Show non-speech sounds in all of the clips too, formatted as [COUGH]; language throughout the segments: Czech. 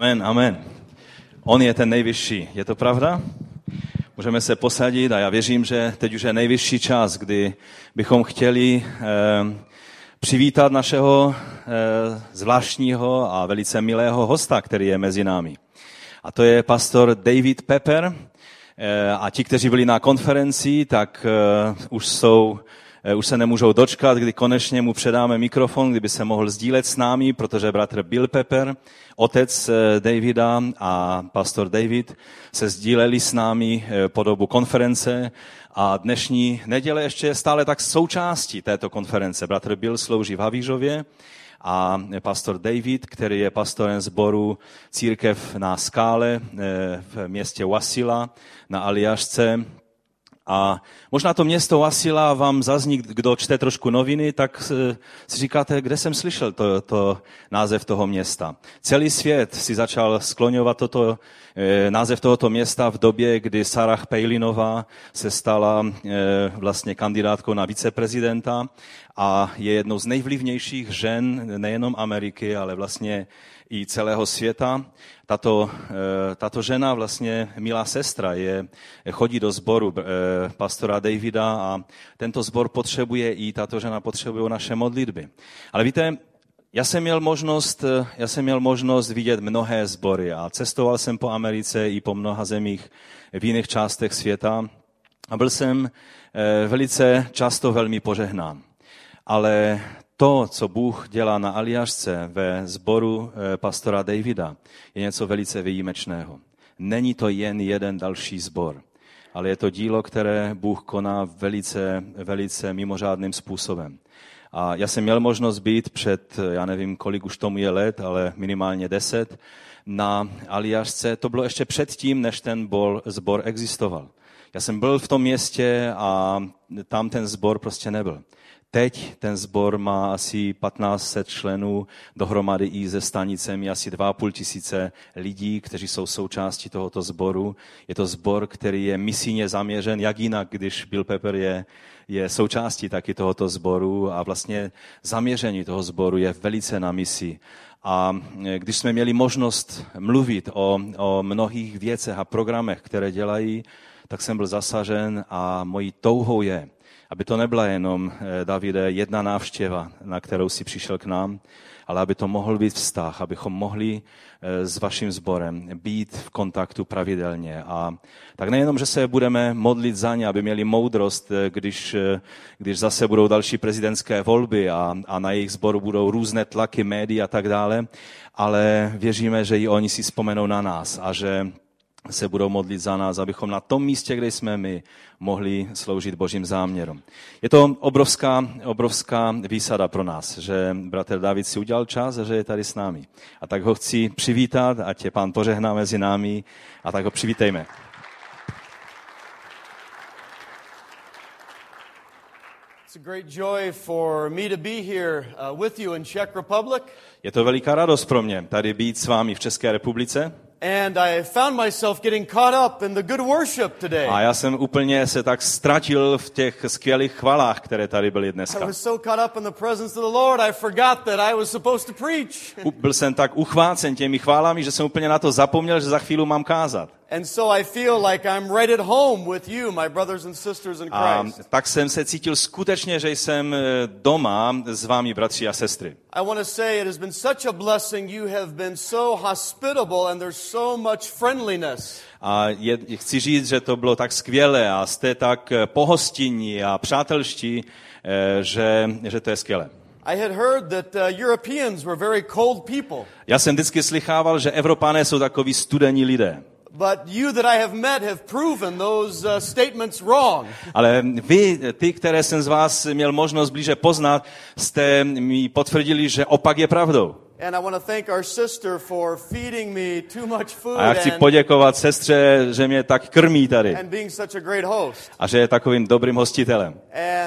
Amen, amen. On je ten nejvyšší. Je to pravda? Můžeme se posadit a já věřím, že teď už je nejvyšší čas, kdy bychom chtěli eh, přivítat našeho eh, zvláštního a velice milého hosta, který je mezi námi. A to je pastor David Pepper. Eh, a ti, kteří byli na konferenci, tak eh, už jsou už se nemůžou dočkat, kdy konečně mu předáme mikrofon, kdyby se mohl sdílet s námi, protože bratr Bill Pepper, otec eh, Davida a pastor David se sdíleli s námi eh, po dobu konference a dnešní neděle ještě je stále tak součástí této konference. Bratr Bill slouží v Havířově a pastor David, který je pastorem sboru Církev na skále v městě Wasila na Aliašce, a možná to město Asila vám zazní, kdo čte trošku noviny, tak si říkáte, kde jsem slyšel to, to název toho města. Celý svět si začal skloňovat toto, eh, název tohoto města v době, kdy Sarah Pejlinová se stala eh, vlastně kandidátkou na viceprezidenta a je jednou z nejvlivnějších žen nejenom Ameriky, ale vlastně i celého světa. Tato, eh, tato žena, vlastně milá sestra, je, chodí do sboru eh, pastora Davida a tento sbor potřebuje i tato žena potřebuje naše modlitby. Ale víte, já jsem měl možnost, já jsem měl možnost vidět mnohé sbory a cestoval jsem po Americe i po mnoha zemích v jiných částech světa a byl jsem eh, velice často velmi požehnán. Ale to, co Bůh dělá na Aliašce ve sboru eh, pastora Davida, je něco velice výjimečného. Není to jen jeden další sbor, ale je to dílo, které Bůh koná velice, velice mimořádným způsobem. A já jsem měl možnost být před, já nevím, kolik už tomu je let, ale minimálně deset, na Aliašce. To bylo ještě předtím, než ten bol, zbor existoval. Já jsem byl v tom městě a tam ten zbor prostě nebyl. Teď ten sbor má asi 1500 členů, dohromady i se stanicemi asi 2,5 tisíce lidí, kteří jsou součástí tohoto sboru. Je to sbor, který je misijně zaměřen, jak jinak, když Bill Pepper je, je součástí taky tohoto sboru a vlastně zaměření toho sboru je velice na misi. A když jsme měli možnost mluvit o, o mnohých věcech a programech, které dělají, tak jsem byl zasažen a mojí touhou je, aby to nebyla jenom, eh, Davide, jedna návštěva, na kterou si přišel k nám, ale aby to mohl být vztah, abychom mohli eh, s vaším sborem být v kontaktu pravidelně. A tak nejenom, že se budeme modlit za ně, aby měli moudrost, eh, když, když zase budou další prezidentské volby a, a na jejich sboru budou různé tlaky, médií a tak dále, ale věříme, že i oni si vzpomenou na nás a že se budou modlit za nás, abychom na tom místě, kde jsme my, mohli sloužit božím záměrům. Je to obrovská, obrovská výsada pro nás, že bratr David si udělal čas a že je tady s námi. A tak ho chci přivítat, ať je pán požehná mezi námi a tak ho přivítejme. Je to veliká radost pro mě tady být s vámi v České republice. And I found myself getting caught up in the good worship today. A já jsem úplně se tak ztratil v těch skvělých chvalách, které tady byly dneska. I was so caught up in the presence of the Lord, I forgot that I was supposed to preach. Byl jsem tak uchvácen těmi chválami, že jsem úplně na to zapomněl, že za chvíli mám kázat. And so I feel like I'm right at home with you, my brothers and sisters in Christ. A tak jsem se cítil skutečně, že jsem eh, doma s vámi, bratři a sestry. I want to say it has been such a blessing. You have been so hospitable and there's so much friendliness. A je, chci říct, že to bylo tak skvělé a jste tak eh, pohostinní a přátelští, eh, že, že to je skvělé. I had heard that uh, Europeans were very cold people. Já jsem vždycky slychával, že Evropané jsou takoví studení lidé. Ale vy, ty, které jsem z vás měl možnost blíže poznat, jste mi potvrdili, že opak je pravdou. And I want to thank our sister for feeding me too much food a já chci poděkovat sestře, že mě tak krmí tady. And being such a great host. A že je takovým dobrým hostitelem.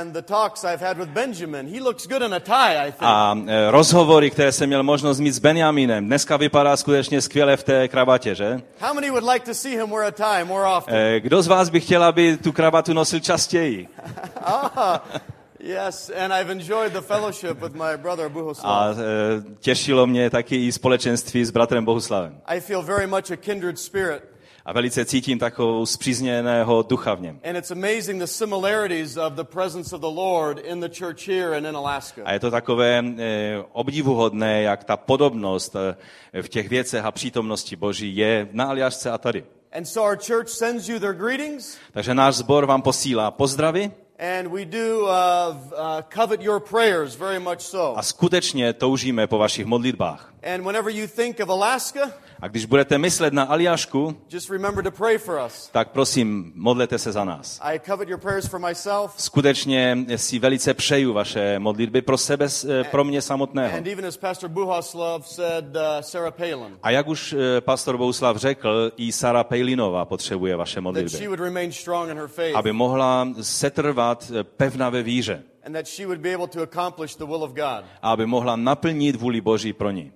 And the talks I've had with Benjamin, he looks good in a tie, I think. A rozhovory, které jsem měl možnost mít s Benjaminem, dneska vypadá skutečně skvěle v té kravatě, že? How many would like to see him wear a tie more often? Kdo z vás by chtěl, aby tu kravatu nosil častěji? [LAUGHS] Yes, and I've enjoyed the fellowship with my brother A Buhoslav. e, těšilo mě taky i společenství s bratrem Bohuslavem. I feel very much a kindred spirit. A velice cítím takovou zpřízněného ducha v něm. And it's amazing the similarities of the presence of the Lord in the church here and in Alaska. A je to takové e, obdivuhodné, jak ta podobnost e, v těch věcech a přítomnosti Boží je na Aljašce a tady. And so our church sends you their greetings, Takže náš sbor vám posílá pozdravy and we do uh, uh, covet your prayers very much so. a skutečně toužíme po vašich modlitbách. And whenever you think of Alaska, A když budete myslet na Aljašku, tak prosím, modlete se za nás. Skutečně si velice přeju vaše modlitby pro sebe, e, pro mě samotného. uh, A jak už e, pastor Bouslav řekl, i Sara Pejlinová potřebuje vaše modlitby. Aby mohla setrvat e, pevna ve víře. aby mohla naplnit vůli Boží pro ní.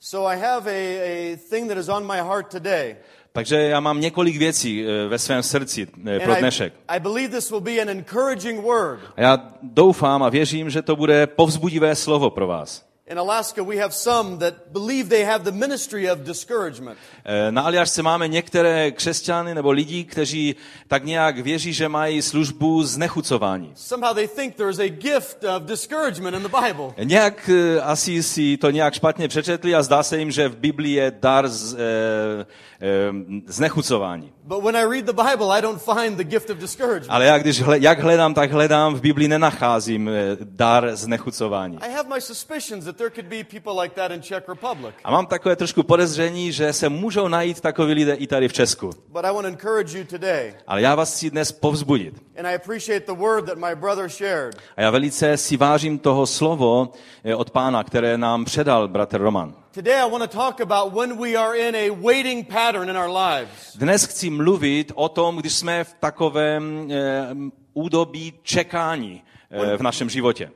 So I have a, a thing that is on my heart today. Takže já mám několik věcí e, ve svém srdci e, pro dnešek. I believe this will be an encouraging word. A já doufám a věřím, že to bude povzbudivé slovo pro vás. In Alaska, we have some that believe they have the ministry of discouragement. E, Na Aljašce máme některé křesťany nebo lidi, kteří tak nějak věří, že mají službu znechucování. Somehow they think there's a gift of discouragement in the Bible. Nějak e, asi si to nějak špatně přečetli a zdá se jim, že v Biblii je dar z, e, e, znechucování. But when I read the Bible, I don't find the gift of discouragement. Ale já když hle, jak hledám, tak hledám, v Biblii nenacházím dar znechucování. I have my suspicions that there could be people like that in Czech Republic. A mám takové trošku podezření, že se můžou najít takoví lidé i tady v Česku. But I want to encourage you today. Ale já vás chci dnes povzbudit. And I appreciate the word that my brother shared. A já velice si vážím toho slovo eh, od pána, které nám předal bratr Roman. Today I want to talk about when we are in a waiting pattern in our lives. Dnes chci mluvit o tom, když jsme v takovém eh, údobí čekání eh, v našem životě.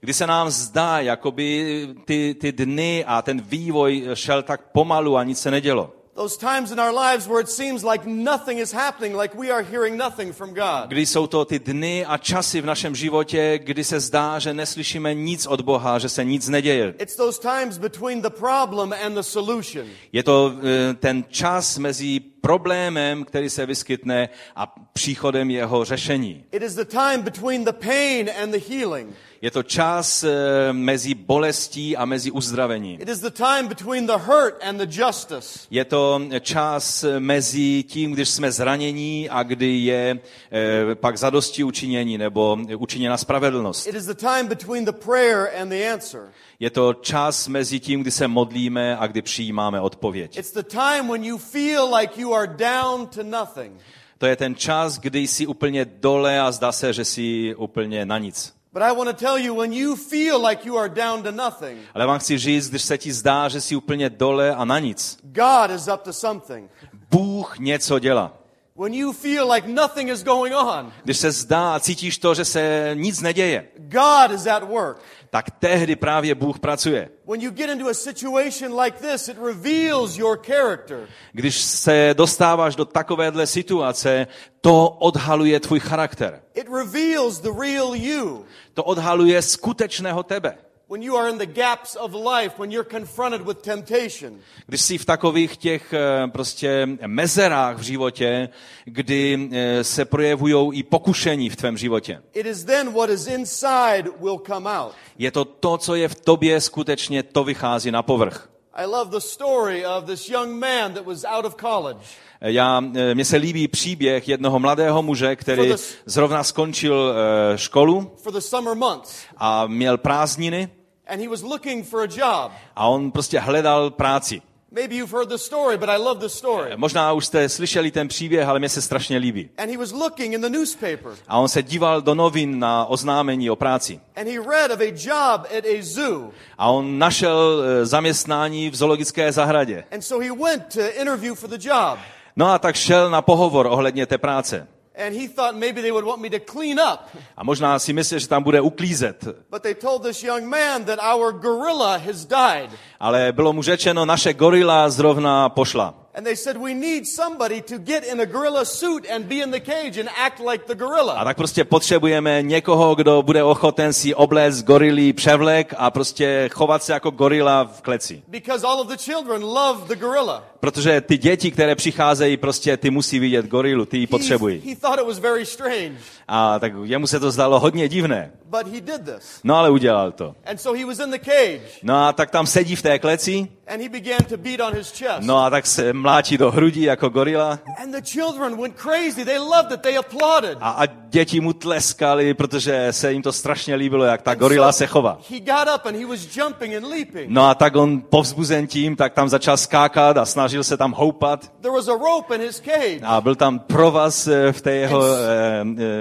Kdy se nám zdá, jakoby ty, ty dny a ten vývoj šel tak pomalu a nic se nedělo. Those times in our lives where it seems like nothing is happening, like we are hearing nothing from God. Kdy jsou to ty dny a časy v našem životě, kdy se zdá, že neslyšíme nic od Boha, že se nic neděje. It's those times between the problem and the solution. Je to eh, ten čas mezi problémem, který se vyskytne, a příchodem jeho řešení. It is the time between the pain and the healing. Je to čas eh, mezi bolestí a mezi uzdravením. Je to čas mezi tím, když jsme zranění a kdy je eh, pak zadosti učinění nebo učiněna spravedlnost. Je to čas mezi tím, kdy se modlíme a kdy přijímáme odpověď. To je ten čas, kdy jsi úplně dole a zdá se, že jsi úplně na nic. But I want to tell you, when you feel like you are down to nothing, Ale vám chci říct, když se ti zdá, že jsi úplně dole a na nic, God is up to something. Bůh něco dělá. When you feel like nothing is going on, Když se zdá a cítíš to, že se nic neděje, God is at work. Tak tehdy právě Bůh pracuje. Když se dostáváš do takovéhle situace, to odhaluje tvůj charakter. To odhaluje skutečného tebe. When you are in the gaps of life, when you're confronted with temptation, Když jsi v takových těch eh, prostě mezerách v životě, kdy eh, se projevují i pokušení v tvém životě. it is then what is inside will come out. Je to to, co je v tobě skutečně, to vychází na povrch. I love the story of this young man that was out of college. Já, eh, mně se líbí příběh jednoho mladého muže, který zrovna skončil školu a měl prázdniny And he was looking for a job. a on prostě hledal práci. Maybe you've heard the story, but I love the story. Možná už jste slyšeli ten příběh, ale mě se strašně líbí. And he was looking in the newspaper. A on se díval do novin na oznámení o práci. And he read of a job at a zoo. A on našel eh, zaměstnání v zoologické zahradě. And so he went to interview for the job. No a tak šel na pohovor ohledně té práce. And he thought maybe they would want me to clean up. A možná si myslel, že tam bude uklízet. But they told this young man that our gorilla has died. Ale bylo mu řečeno, naše gorila zrovna pošla. And they said, We need somebody to get in a gorilla suit and be in the cage and act like the A gorilla. tak prostě potřebujeme někoho, kdo bude ochoten si oblézt gorilí převlek a prostě chovat se jako gorila v kleci. Because all of the children love the gorilla. Protože ty děti, které přicházejí, prostě ty musí vidět gorilu, ty ji He, potřebují. he thought it was very strange, A tak jemu se to zdalo hodně divné. but he did this. No ale udělal to. And so he was in the cage No a tak tam sedí v té kleci, and he began to beat on his chest. no a tak se mlátí do hrudí jako gorila And the children went crazy. They loved it. They applauded. a, a děti mu tleskali, protože se jim to strašně líbilo, jak ta gorila se chová. He got up and he was jumping and leaping. No a tak on povzbuzen tím, tak tam začal skákat a snažil se tam houpat. There was a rope in his cage. A byl tam provaz eh, v té jeho eh,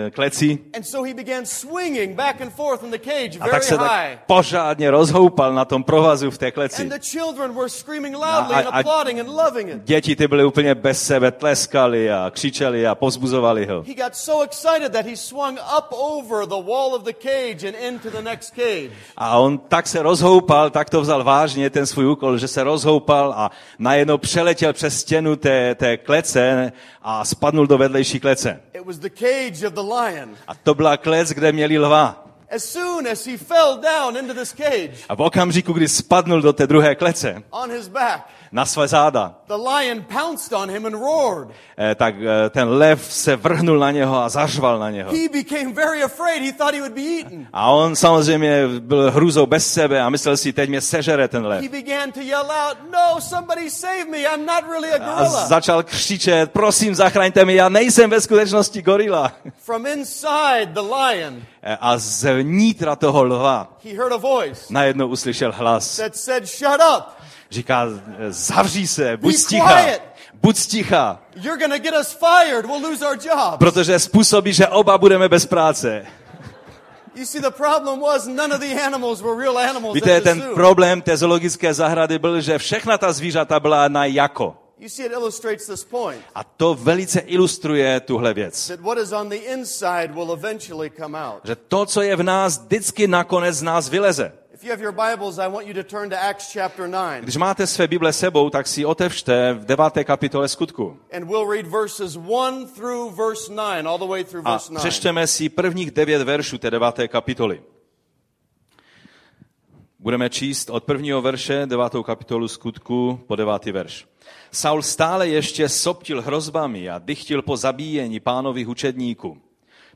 eh, kleci. And so he began swinging back and forth in the cage A tak se tak pořádně rozhoupal na tom provazu v té kleci. And the children were screaming loudly A- and a- applauding and loving it. Děti ty byly úplně bez sebe, tleskali a křičeli a povzbuzovali ho. He got so excited that he swung up over the wall of the cage and into the next cage. A on tak se rozhoupal, tak to vzal vážně, ten svůj úkol, že se rozhoupal a najednou přeletěl přes stěnu té, té klece a spadnul do vedlejší klece. It was the cage of the lion. A to byla klec, kde měli lva. As soon as he fell down into this cage A v okamžiku, kdy spadnul do té druhé klece on his back, na své záda, the lion pounced on him and roared. eh, tak eh, ten lev se vrhnul na něho a zařval na něho. He became very afraid. He thought he would be eaten. A on samozřejmě byl hrůzou bez sebe a myslel si, teď mě sežere ten lev. He began to yell out, No, somebody save me. I'm not really a A gorilla. začal křičet, prosím, zachraňte mě, já nejsem ve skutečnosti gorila. [LAUGHS] From inside the lion, Eh, A zevnitra toho lva he heard a voice najednou uslyšel hlas. that said, Shut up. Říká, zavří se, buď sticha, buď sticha, protože způsobí, že oba budeme bez práce. Víte, ten problém té zoologické zahrady byl, že všechna ta zvířata byla na jako. A to velice ilustruje tuhle věc. that what is on the inside will eventually come out. Že to, co je v nás, vždycky nakonec z nás vyleze. If you have your Bibles, I want you to turn to Acts chapter 9. Když máte své Bible sebou, tak si otevřte v deváté kapitole skutku. And we'll read verses 1 through verse 9, all the way through A verse 9. přečteme si prvních devět veršů té deváté kapitoly. Budeme číst od prvního verše devátou kapitolu skutku po devátý verš. Saul stále ještě soptil hrozbami a dychtil po zabíjení pánových učedníků.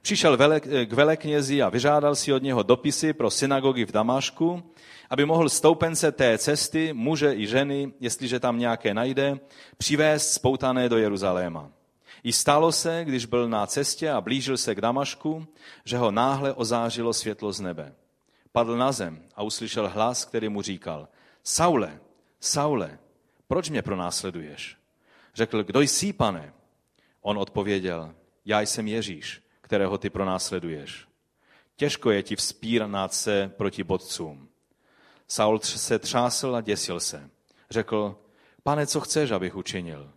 Přišel vele, k veleknězi a vyžádal si od něho dopisy pro synagogy v Damášku, aby mohl stoupence té cesty, muže i ženy, jestliže tam nějaké najde, přivést spoutané do Jeruzaléma. I stalo se, když byl na cestě a blížil se k Damašku, že ho náhle ozářilo světlo z nebe. Padl na zem a uslyšel hlas, který mu říkal, Saule, Saule, proč mě pronásleduješ? Řekl, kdo jsi, pane? On odpověděl, já jsem Ježíš, kterého ty pronásleduješ. Těžko je ti vzpírat se proti bodcům. Saul se třásl a děsil se. Řekl, pane, co chceš, abych učinil?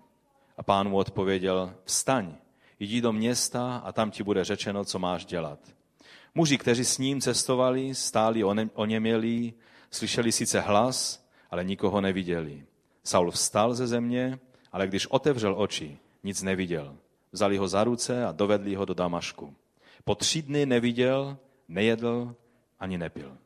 A pán mu odpověděl, vstaň, jdi do města a tam ti bude řečeno, co máš dělat. Muži, kteří s ním cestovali, stáli oněmělí, slyšeli sice hlas, ale nikoho neviděli. Saul vstal ze země, ale když otevřel oči, nic neviděl. Vzali ho za ruce a dovedli ho do Damašku. Po tři dny neviděl, nejedl ani nepil.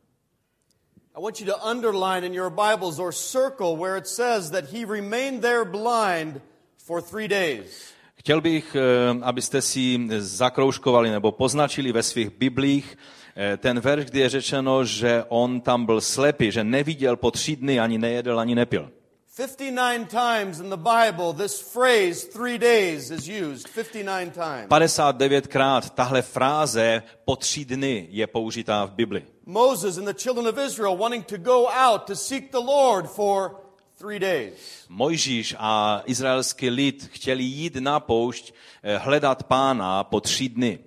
I want you to underline in your Bibles or circle where it says that he remained there blind for three days. Chtěl bych, eh, abyste si zakroužkovali nebo poznačili ve svých biblích eh, ten verš, kdy je řečeno, že on tam byl slepý, že neviděl po tři dny, ani nejedl, ani nepil. 59 times in the Bible, this phrase, three days, is used. 59 times. 59krát tahle fráze po tři dny je použitá v Bibli. Moses and the children of Israel wanting to go out to seek the Lord for three days. Mojžíš a izraelský lid chtěli jít na poušť, eh, hledat pána po tři dny.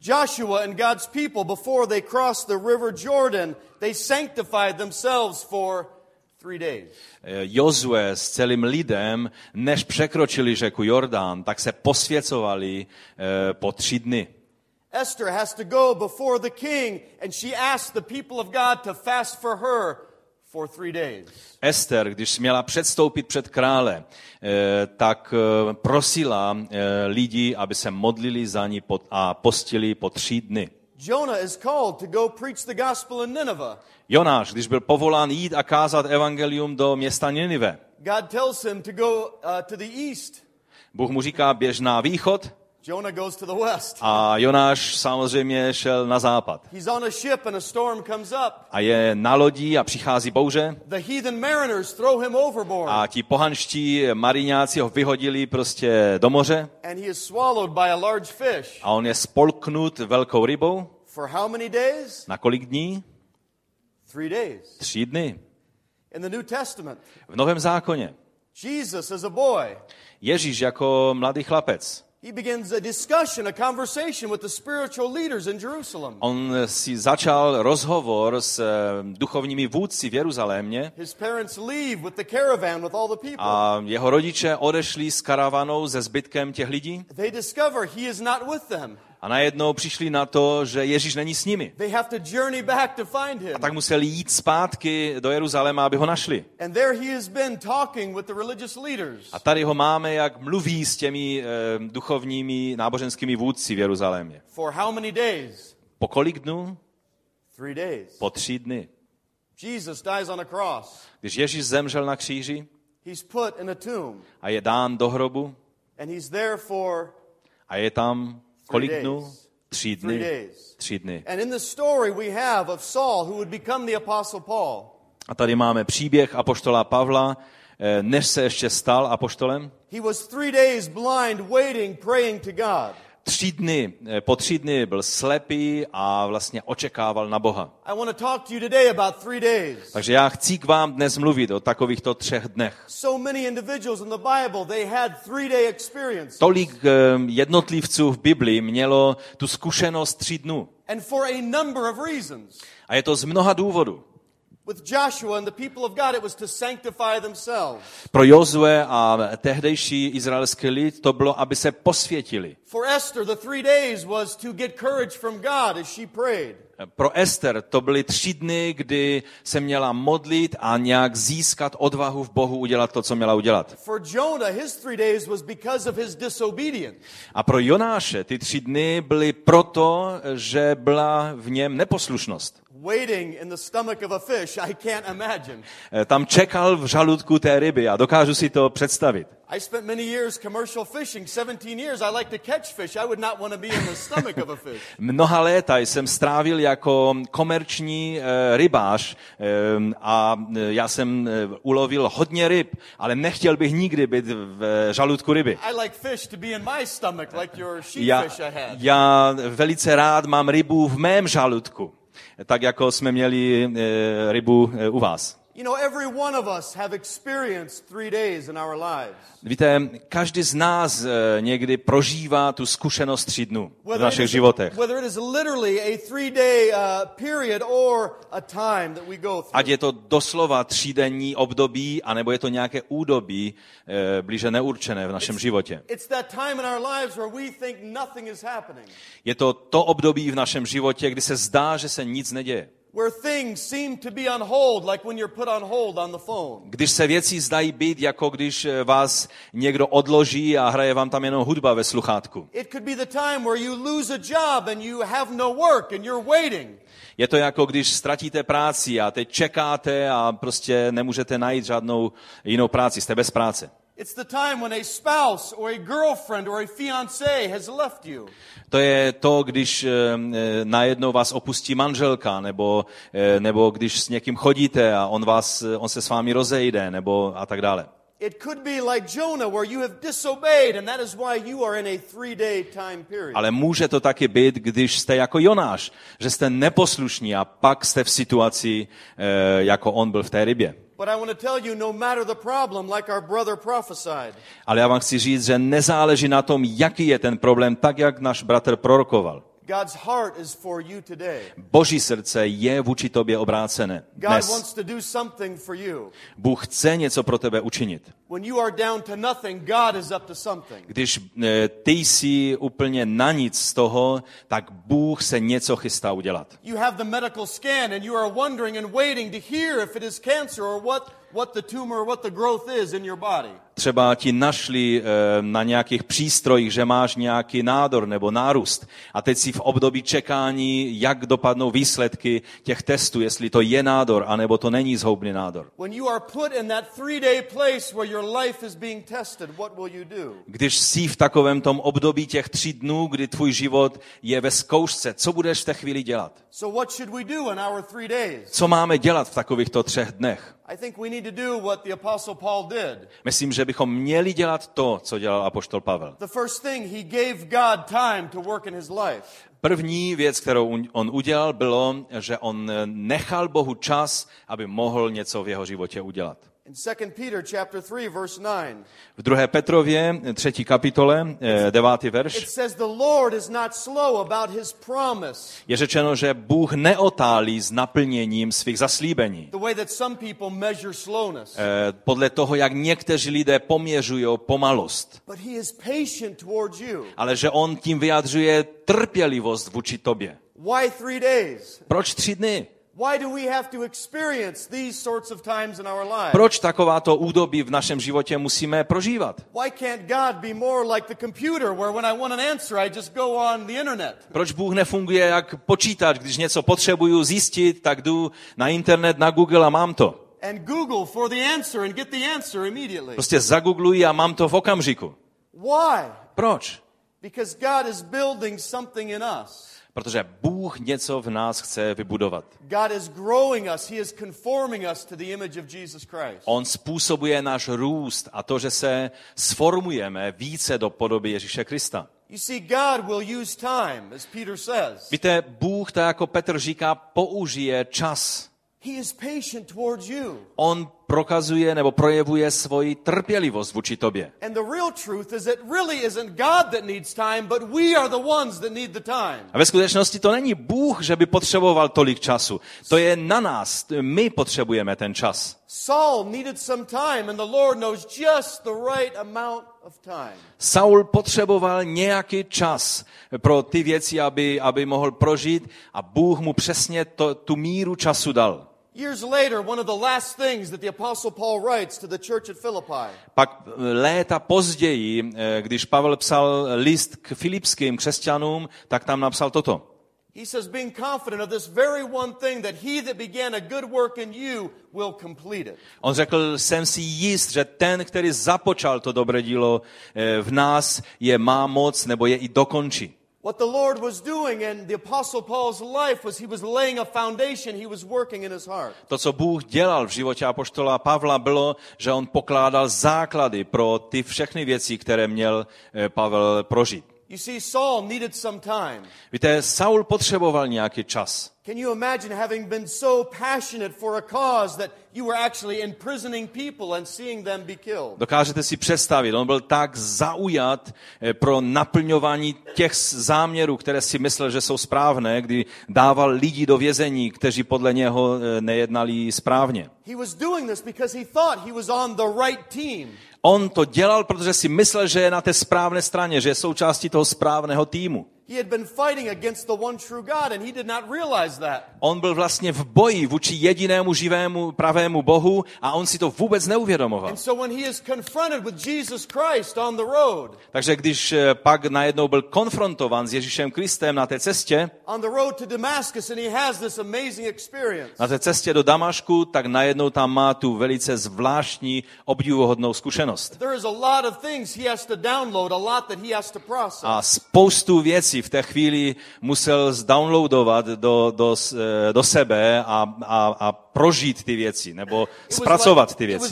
Joshua and God's people, before they crossed the river Jordan, they sanctified themselves for Jozue s celým lidem, než překročili řeku Jordán, tak se posvěcovali eh, po tři dny. Esther has to go before the king, and she asks the people of God to fast for her for three days. Ester, když měla předstoupit před krále, eh, tak prosila lidi, aby se modlili za ní pod- a postili po tři dny. Jonah is called to go preach the gospel in Nineveh. Jonáš, když byl povolán jít a kázat evangelium do města Ninive, God tells him to go uh, to the east. Bůh mu říká, běž na východ Jonah goes to the west. a Jonáš samozřejmě šel na západ. He's on a ship and a storm comes up. A je na lodi a přichází bouře The heathen mariners throw him overboard. a ti pohanští mariňáci ho vyhodili prostě do moře and he is swallowed by a large fish. a on je spolknut velkou rybou. For how many days? Na kolik dní? Three. Tři dny. V Novém zákoně. Ježíš jako mladý chlapec. he begins a discussion, a conversation with the spiritual leaders in Jerusalem. On si začal rozhovor s eh, duchovními vůdci v Jeruzalémě His parents leave with the caravan with all the people. a jeho rodiče odešli s karavanou se zbytkem těch lidí They discover he is not with them. A najednou přišli na to, že Ježíš není s nimi. A tak museli jít zpátky do Jeruzaléma, aby ho našli. A tady ho máme, jak mluví s těmi eh, duchovními náboženskými vůdci v Jeruzalémě. Po kolik dnů? Po tři dny. Když Ježíš zemřel na kříži He's put in a tomb. a je dán do hrobu And he's there for a je tam kolik dnů? Tři dny. Tři dny. And in the story we have of Saul, who would become the Apostle Paul. A tady máme příběh apoštola Pavla, eh, než se ještě stal apoštolem. He was three days blind, waiting, praying to God. Tři dny, eh, po tři dny byl slepý a vlastně očekával na Boha. Takže já chci k vám dnes mluvit o takovýchto třech dnech. Tolik eh, jednotlivců v Biblii mělo tu zkušenost tří dnů. A je to z mnoha důvodů. Pro Jozue a tehdejší izraelský lid to bylo, aby se posvětili. For Esther, the three days was to get courage from God as she prayed. Pro Ester to byly tři dny, kdy se měla modlit a nějak získat odvahu v Bohu udělat to, co měla udělat. For Jonah, his three days was because of his disobedience. A pro Jonáše ty tři dny byly proto, že byla v něm neposlušnost. Waiting in the stomach of a fish, I can't imagine. Eh, Tam čekal v žaludku té ryby a dokážu si to představit. I spent many years commercial fishing, 17 years. I like to catch fish. I would not want to be in the stomach of a fish. [LAUGHS] Mnoha léta jsem strávil jako komerční eh, rybář eh, a já jsem ulovil hodně ryb, ale nechtěl bych nikdy být v žaludku ryby. I like fish to be in my stomach, like your Já, sheepfish I had. já velice rád mám rybu v mém žaludku, tak jako jsme měli eh, rybu eh, u vás. You know, every one of us have experienced three days in our lives. Víte, každý z nás eh, někdy prožívá tu zkušenost tří dnů v našich životech. whether it is literally a three-day period or a time that we go through. Ať je to doslova třídenní období, anebo je to nějaké údobí eh, blíže neurčené v našem životě. It's that time in our lives where we think nothing is happening, Je to to období v našem životě, kdy se zdá, že se nic neděje. Where things seem to be on hold, like when you're put on hold on the phone. Když se věci zdají být, jako když eh, vás někdo odloží a hraje vám tam jenom hudba ve sluchátku. It could be the time where you lose a job and you have no work and you're waiting. Je to jako když ztratíte práci a teď čekáte a prostě nemůžete najít žádnou jinou práci, jste bez práce. It's the time when a spouse or a girlfriend or a fiance has left you. To je to, když eh, eh, najednou vás opustí manželka, nebo, eh, nebo když s někým chodíte a on, vás, on se s vámi rozejde, nebo a tak dále. It could be like Jonah, where you have disobeyed, and that is why you are in a three day time period. Ale může to taky být, když jste jako Jonáš, že jste neposlušní a pak jste v situaci, jako on byl v té rybě. Ale já vám chci říct, že nezáleží na tom, jaký je ten problém, tak jak náš bratr prorokoval. God's heart is for you today. Boží srdce je vůči tobě obrácené. God Dnes wants to do something for you. Bůh chce něco pro tebe učinit. When you are down to nothing, God is up to something. Když ty jsi úplně na nic z toho, tak Bůh se něco chystá udělat. You have the medical scan and you are wondering and waiting to hear if it is cancer or what, what the tumor, what the growth is in your body. Třeba ti našli eh, na nějakých přístrojích, že máš nějaký nádor nebo nárůst a teď si v období čekání, jak dopadnou výsledky těch testů, jestli to je nádor, anebo to není zhoubný nádor. When you are put in that three day place where your life is being tested, what will you do? Když jsi v takovém tom období těch tří dnů, kdy tvůj život je ve zkoušce, co budeš v té chvíli dělat? So, what should we do in our three days? Co máme dělat v takovýchto třech dnech? I think we need to do what the Apostle Paul did. Myslím, že bychom měli dělat to, co dělal apoštol Pavel. The first thing, he gave God time to work in his life. První věc, kterou on udělal, bylo, že on nechal Bohu čas, aby mohl něco v jeho životě udělat. In 2 Peter chapter 3 verse 9, V 2. Petrově, třetí kapitole, eh, devátý it verš, says the Lord is not slow about his promise, je řečeno, že Bůh neotálí s naplněním svých zaslíbení. the way that some people measure slowness. Eh, Podle toho, jak někteří lidé poměřují pomalost. But he is patient towards you. Ale že on tím vyjadřuje trpělivost vůči tobě. Why 3 days? Proč tři dny? Why do we have to experience these sorts of times in our lives? Proč takováto údobí v našem životě musíme prožívat? Why can't God be more like the computer where when I want an answer I just go on the internet? Proč Bůh nefunguje jak počítač, když něco potřebuju zjistit, tak jdu na internet, na Google a mám to. And Google for the answer and get the answer immediately. Prostě zagoogluji a mám to v okamžiku. Why? Proč? Because God is building something in us. Protože Bůh něco v nás chce vybudovat. God is growing us. He is conforming us to the image of Jesus Christ. On způsobuje náš růst a to, že se sformujeme více do podoby Ježíše Krista. You see, God will use time, as Peter says. Víte, Bůh, tak jako Petr říká, použije čas. He is patient towards you. On prokazuje nebo projevuje svoji trpělivost vůči tobě. And the real truth is that really isn't God that needs time, but we are the ones that need the time. A ve skutečnosti to není Bůh, že by potřeboval tolik času. To je na nás. My potřebujeme ten čas. Saul needed some time, and the Lord knows just the right amount of time. Saul potřeboval nějaký čas pro ty věci, aby, aby mohl prožít a Bůh mu přesně to, tu míru času dal. Years later, one of the last things that the Apostle Paul writes to the church at Philippi Pak eh, léta později, eh, když Pavel psal list k filipským křesťanům, tak tam napsal toto. He says, being confident of this very one thing, that he that began a good work in you will complete it. On řekl, jsem si jist, že ten, který započal to dobré dílo eh, v nás, je má moc nebo je i dokončí. What the Lord was doing in the Apostle Paul's life was he was laying a foundation, he was working in his heart. To, co Bůh dělal v životě apoštola Pavla, bylo, že on pokládal základy pro ty všechny věci, které měl eh, Pavel prožít. You see, Saul needed some time. Víte, Saul potřeboval nějaký čas. Can you imagine having been so passionate for a cause that you were actually imprisoning people and seeing them be killed? Dokážete si představit, on byl tak zaujat eh, pro naplňování těch záměrů, které si myslel, že jsou správné, kdy dával lidi do vězení, kteří podle něho eh, nejednali správně. He was doing this because he thought he was on the right team. On to dělal, protože si myslel, že je na té správné straně, že je součástí toho správného týmu. He had been fighting against the one true God and he did not realize that. On byl vlastně v boji vůči jedinému živému pravému Bohu a on si to vůbec neuvědomoval. And so when he is confronted with Jesus Christ on the road, Takže když eh, pak najednou byl konfrontován s Ježíšem Kristem na té cestě, on the road to Damascus, and he has this amazing experience. na té cestě do Damašku, tak najednou tam má tu velice zvláštní, obdivuhodnou zkušenost. There is a lot of things he has to download, a lot that he has to process. A spoustu věcí v té chvíli musel zdownloadovat do, do, eh, do sebe a, a, a prožít ty věci, nebo zpracovat ty věci.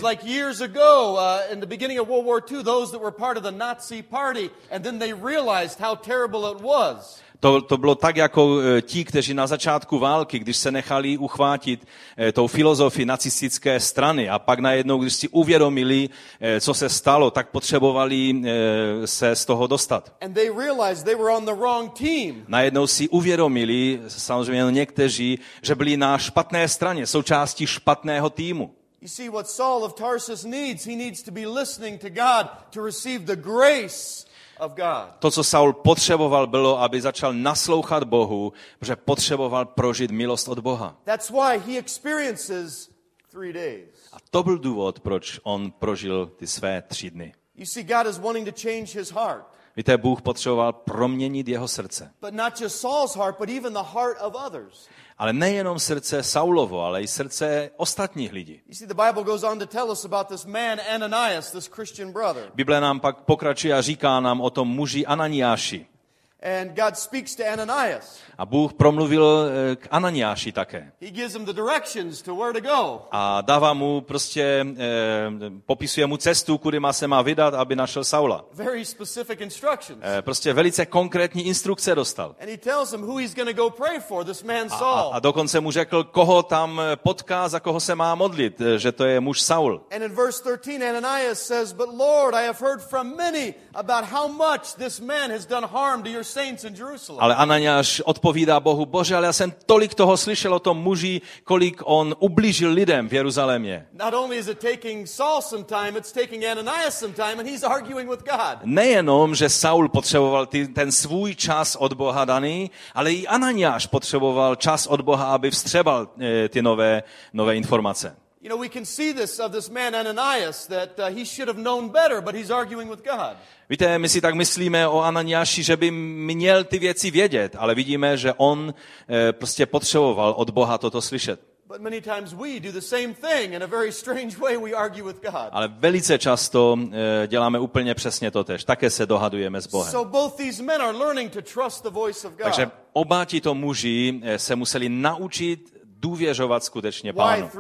To, to bylo tak, jako eh, ti, kteří na začátku války, když se nechali uchvátit eh, tou filozofii nacistické strany a pak najednou, když si uvědomili, eh, co se stalo, tak potřebovali se z toho dostat. Najednou si uvědomili, samozřejmě někteří, že byli na špatné straně, součástí špatného týmu. You see, what Saul of Tarsus needs, he needs to be listening to God to receive the grace. To, co Saul potřeboval, bylo, aby začal naslouchat Bohu, protože potřeboval prožít milost od Boha. A to byl důvod, proč on prožil ty své tři dny. You see, God is wanting to change his heart. Víte, Bůh potřeboval proměnit jeho srdce. Ale nejenom srdce Saulovo, ale i srdce ostatních lidí. Bible nám pak pokračuje a říká nám o tom muži Ananiáši. And God speaks to Ananias. A Bůh promluvil eh, k Ananiáši také. He gives him the directions to where to go. A dává mu prostě, eh, popisuje mu cestu, kudy má se má vydat, aby našel Saula. Very specific instructions. Eh, prostě velice konkrétní instrukce dostal. And he tells him who he's going to go pray for, this man A, Saul. a dokonce mu řekl, koho tam eh, potká, za koho se má modlit, eh, že to je muž Saul. And in verse 13, Ananias says, But Lord, I have heard from many about how much this man has done harm to your. Ale Ananiáš odpovídá Bohu, bože, ale já jsem tolik toho slyšel o tom muži, kolik on ublížil lidem v Jeruzalémě. Nejenom, že Saul potřeboval ty, ten svůj čas od Boha daný, ale i Ananiáš potřeboval čas od Boha, aby vstřebal eh, ty nové, nové informace. You know, we can see this of this man Ananias that uh, he should have known better, but he's arguing with God. Víte, my si tak myslíme o Ananiáši, že by měl ty věci vědět, ale vidíme, že on eh, prostě potřeboval od Boha toto slyšet. But many times we do the same thing in a very strange way. We argue with God. Ale velice často eh, děláme úplně přesně to tež. Také se dohadujeme s Bohem. So both these men are learning to trust the voice of God. Takže oba tito muži eh, se museli naučit důvěřovat skutečně pánu.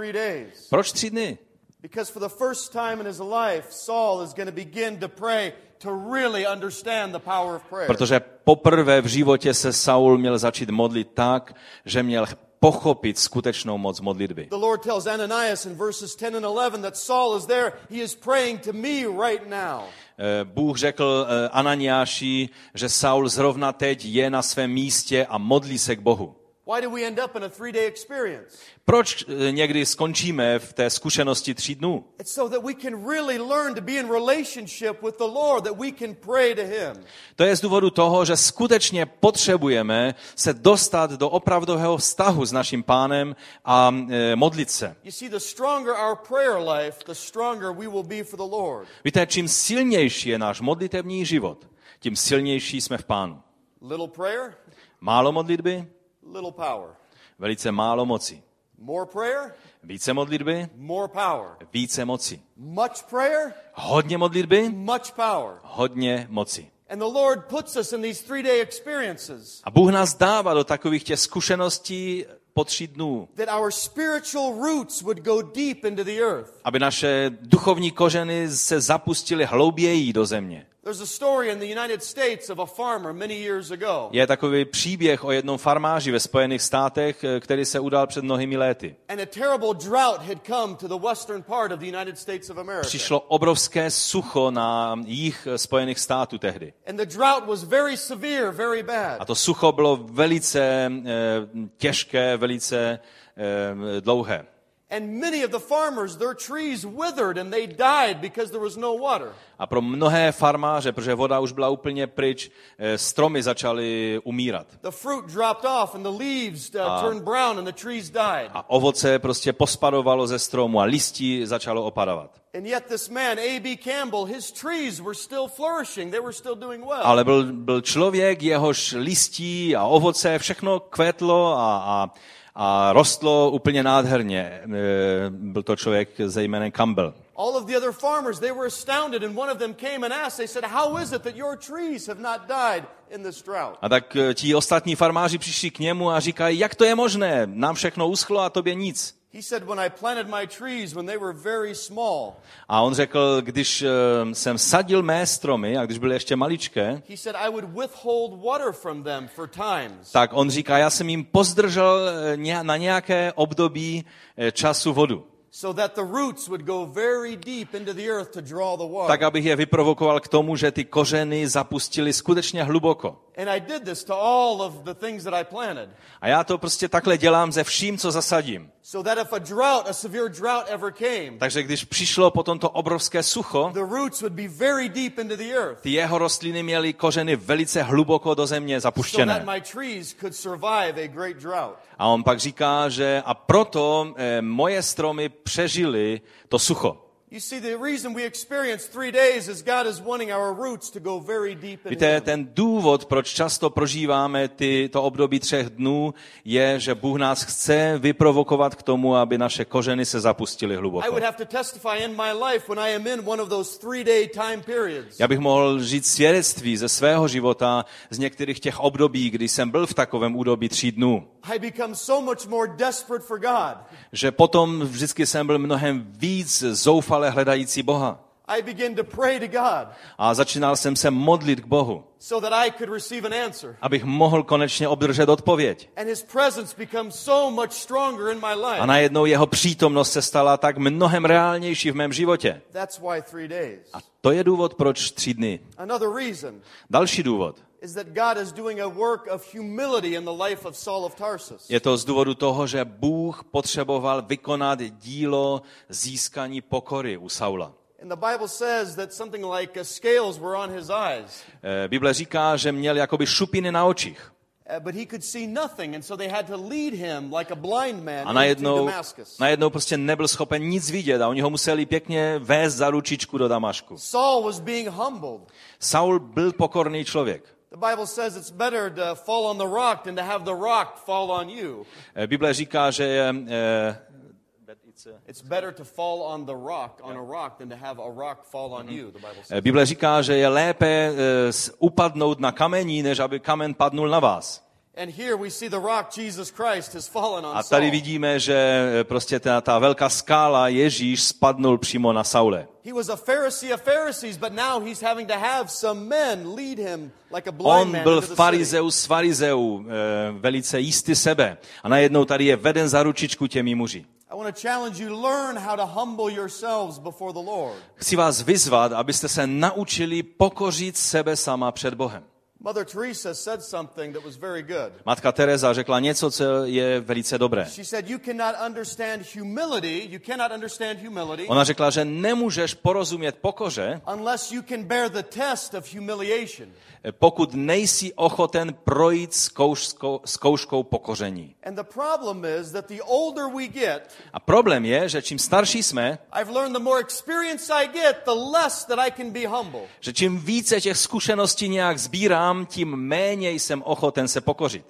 Proč tři dny? Because for the first time in his life, Saul is going to begin to pray to really understand the power of prayer. Protože poprvé v životě se Saul měl začít modlit tak, že měl pochopit skutečnou moc modlitby. The Lord tells Ananias in verses 10 and 11 that Saul is there. He is praying to me right now. Eh, Bůh řekl eh, Ananiáši, že Saul zrovna teď je na svém místě a modlí se k Bohu. Why do we end up in a three day experience? Proč eh, někdy skončíme v té zkušenosti tří dnů? It's so that we can really learn to be in relationship with the Lord, that we can pray to Him. To je z důvodu toho, že skutečně potřebujeme se dostat do opravdového vztahu s naším pánem a e, modlit se. You see, the stronger our prayer life, the stronger we will be for the Lord. Víte, čím silnější je náš modlitevní život, tím silnější jsme v pánu. Little prayer, Málo modlitby, little power. velice málo moci. More prayer, Více modlitby, more power. více moci. Much prayer, Hodně modlitby, much power. hodně moci. And the Lord puts us in these three day experiences A Bůh nás dává do takových těch zkušeností po tři dnů, that our spiritual roots would go deep into the earth. aby naše duchovní kořeny se zapustily hlouběji do země. There's a story in the United States of a farmer many years ago. Je takový příběh o jednom farmáři ve Spojených státech, eh, který se udal před mnohými léty. And a terrible drought had come to the western part of the United States of America. Přišlo obrovské sucho na jih Spojených států tehdy. And the drought was very severe, very A to sucho bylo velice eh, těžké, velice eh, dlouhé. And many of the farmers, their trees withered and they died because there was no water. A pro mnohé farmáře, protože voda už byla úplně pryč, eh, stromy začaly umírat. The fruit dropped off and the leaves uh, turned brown and the trees died. A ovoce prostě pospadovalo ze stromu a listí začalo opadávat. And yet this man, A.B. Campbell, his trees were still flourishing. They were still doing well. Ale byl, byl člověk, jehož listí a ovoce, všechno kvetlo a, a, a rostlo úplně nádherně. Eh, Byl to člověk ze jménem Campbell. All of the other farmers, they were astounded and one of them came and asked, they said, how is it that your trees have not died in this drought? A tak eh, ti ostatní farmáři přišli k němu a říkají, jak to je možné, nám všechno uschlo a tobě nic. He said, When I planted my trees when they were very small, A on řekl, když eh, jsem sadil mé stromy, a když byly ještě maličké, he said, I would withhold water from them for times. tak on říká, já jsem jim pozdržel eh, na nějaké období eh, času vodu. So that the roots would go very deep into the earth to draw the water. Tak, abych je vyprovokoval k tomu, že ty kořeny zapustily skutečně hluboko. And I did this to all of the things that I planted. A já to prostě takhle dělám ze vším, co zasadím. So that if a drought, a severe drought ever came, Takže když přišlo potom to obrovské sucho, the roots would be very deep into the earth. ty jeho rostliny měly kořeny velice hluboko do země zapuštěné. A on pak říká, že a proto eh, moje stromy přežily to sucho. You see, the reason we experience three days is God is wanting our roots to go very deep into Víte, ten důvod, proč často prožíváme ty, to období třech dnů, je, že Bůh nás chce vyprovokovat k tomu, aby naše kořeny se zapustily I hluboko. would have to testify in my life when I am in one of those three-day time periods. Já bych mohl říct svědectví ze svého života z některých těch období, kdy jsem byl v takovém údobí tří dnů. I become so much more desperate for God. Že potom vždycky jsem byl mnohem víc zoufale hledající Boha. I begin to pray to God A začínal jsem se modlit k Bohu, so that I could receive an answer. abych mohl konečně obdržet odpověď. And His presence so much stronger in my A life. najednou jeho přítomnost se stala tak mnohem reálnější v mém životě. That's why three days. A to je důvod, proč tři dny. Another reason Další důvod. Is that God is doing a work of humility in the life of Saul of Tarsus. Je to z důvodu toho, že Bůh potřeboval vykonat dílo získání pokory u Saula. And the Bible says that something like scales were on his eyes, Bible říká, že měl jakoby šupiny na očích. but he could see nothing, and so they had to lead him like a blind man A into najednou, najednou prostě nebyl schopen nic vidět a oni ho museli pěkně vést za ručičku do Damašku. Saul was being humbled. Saul byl pokorný člověk. The Bible says it's better to fall on the rock than to have the rock fall on you. Eh, Bible říká, že je, It's better to fall on the rock, on a rock, than to have a rock fall on you, the Bible říká, že je lépe eh, upadnout na kamení, než aby kamen padnul na vás. And here we see the rock, Jesus Christ, has fallen on A tady vidíme, že eh, prostě ta, ta velká skála Ježíš spadnul přímo na Saule. He was a Pharisee of Pharisees, but now he's having to have some men lead him like a blind On man byl farizeus z farizeů, eh, velice jistý sebe. A najednou tady je veden za ručičku těmi muži. I want to challenge you, learn how to humble yourselves before the Lord. Chci vás vyzvat, abyste se naučili pokořit sebe sama před Bohem. Mother Teresa said something that was very good. Matka Teresa řekla něco, co je velice dobré. She said, You cannot understand humility, you cannot understand humility Ona řekla, že nemůžeš porozumět pokoře, unless you can bear the test of humiliation. pokud nejsi ochoten projít zkouškou, zkouškou pokoření. And the problem is that the older we get, A problém je, že čím starší jsme, I've learned the more experience I get, the less that I can be humble. že čím více těch zkušeností nějak sbírám, tím méně jsem ochoten se pokořit.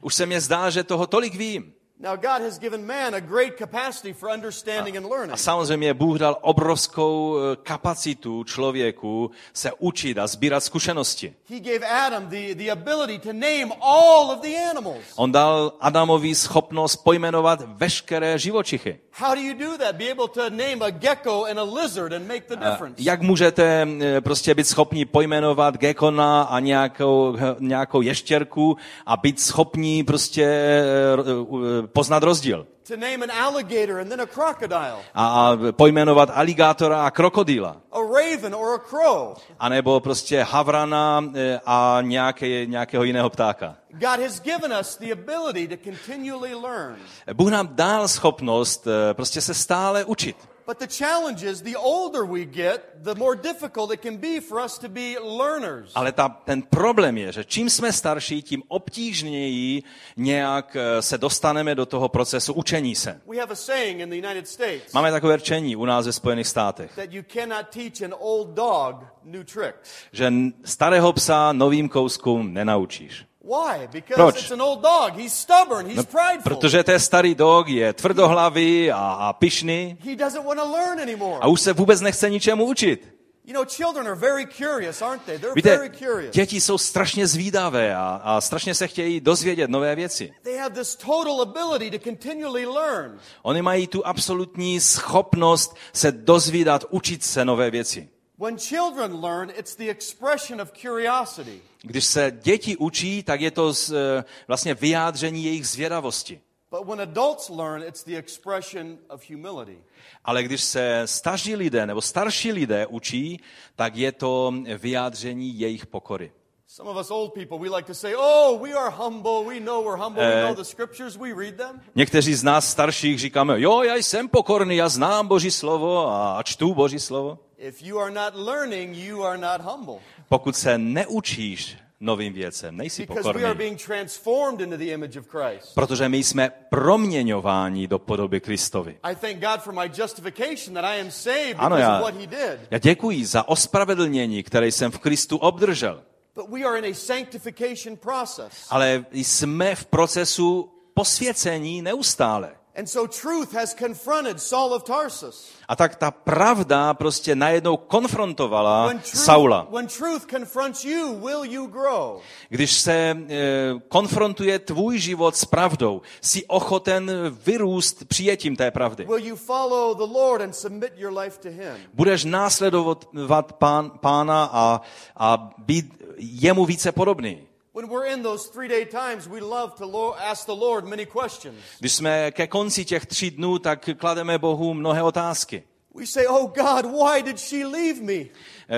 Už se mě zdá, že toho tolik vím. Now, God has given man a great capacity for understanding and A learning. samozřejmě Bůh dal obrovskou eh, kapacitu člověku se učit a sbírat zkušenosti. He gave Adam the, the ability to name all of the animals. On dal Adamovi schopnost pojmenovat veškeré živočichy. How do you do that? Be able to name a gecko and a lizard and make the difference. Jak můžete eh, prostě být schopni pojmenovat gekona a nějakou, eh, nějakou ještěrku a být schopni prostě eh, eh, poznat rozdíl? A pojmenovat aligátora a krokodýla. a nebo prostě havrana eh, a nějaké, nějakého jiného ptáka. Bůh nám dal schopnost eh, prostě se stále učit. But the challenge is the older we get, the more difficult it can be for us to be learners. Ale ta, ten problém je, že čím jsme starší, tím obtížněji nějak eh, se dostaneme do toho procesu učení se. We have a saying in the United States Máme takové rčení u nás ve Spojených státech, that you cannot teach an old dog new tricks. že starého psa novým kouskům nenaučíš. Why? Because Proč? it's an old dog. He's stubborn. He's prideful. Protože ten starý dog je tvrdohlavý a, a pyšný He doesn't want to learn anymore. a už se vůbec nechce ničemu učit. You know, children are very curious, aren't they? They're Víte, very curious. děti jsou strašně zvídavé a, a strašně se chtějí dozvědět nové věci. They have this total ability to continually learn. Oni mají tu absolutní schopnost se dozvídat, učit se nové věci. Když se děti učí, tak je to z, eh, vlastně vyjádření jejich zvědavosti. Ale když se staří lidé nebo starší lidé učí, tak je to vyjádření jejich pokory. Some of us old people, we like to say, oh, we are humble, we know we're humble, we Eh. know the scriptures, we read them. Někteří z nás starších říkáme, jo, já jsem pokorný, já znám Boží slovo a čtu Boží slovo. If you are not learning, you are not humble. Pokud se neučíš novým věcem, nejsi pokorný. Protože my jsme proměňováni do podoby Kristovi. Ano, já, já děkuji za ospravedlnění, které jsem v Kristu obdržel. Ale jsme v procesu posvěcení neustále. And so truth has confronted Saul of Tarsus. A tak ta pravda prostě najednou konfrontovala When truth, Saula. when truth confronts you, will you grow? Když se e, konfrontuje tvůj život s pravdou, jsi ochoten vyrůst přijetím té pravdy. Will you follow the Lord and submit your life to Him? Budeš následovat pán, pána a, a být jemu více podobný. When we're in those three day times, we love to ask the Lord many questions. Když jsme ke konci těch tří dnů, tak klademe Bohu mnohé otázky. We say, Oh God, why did she leave me?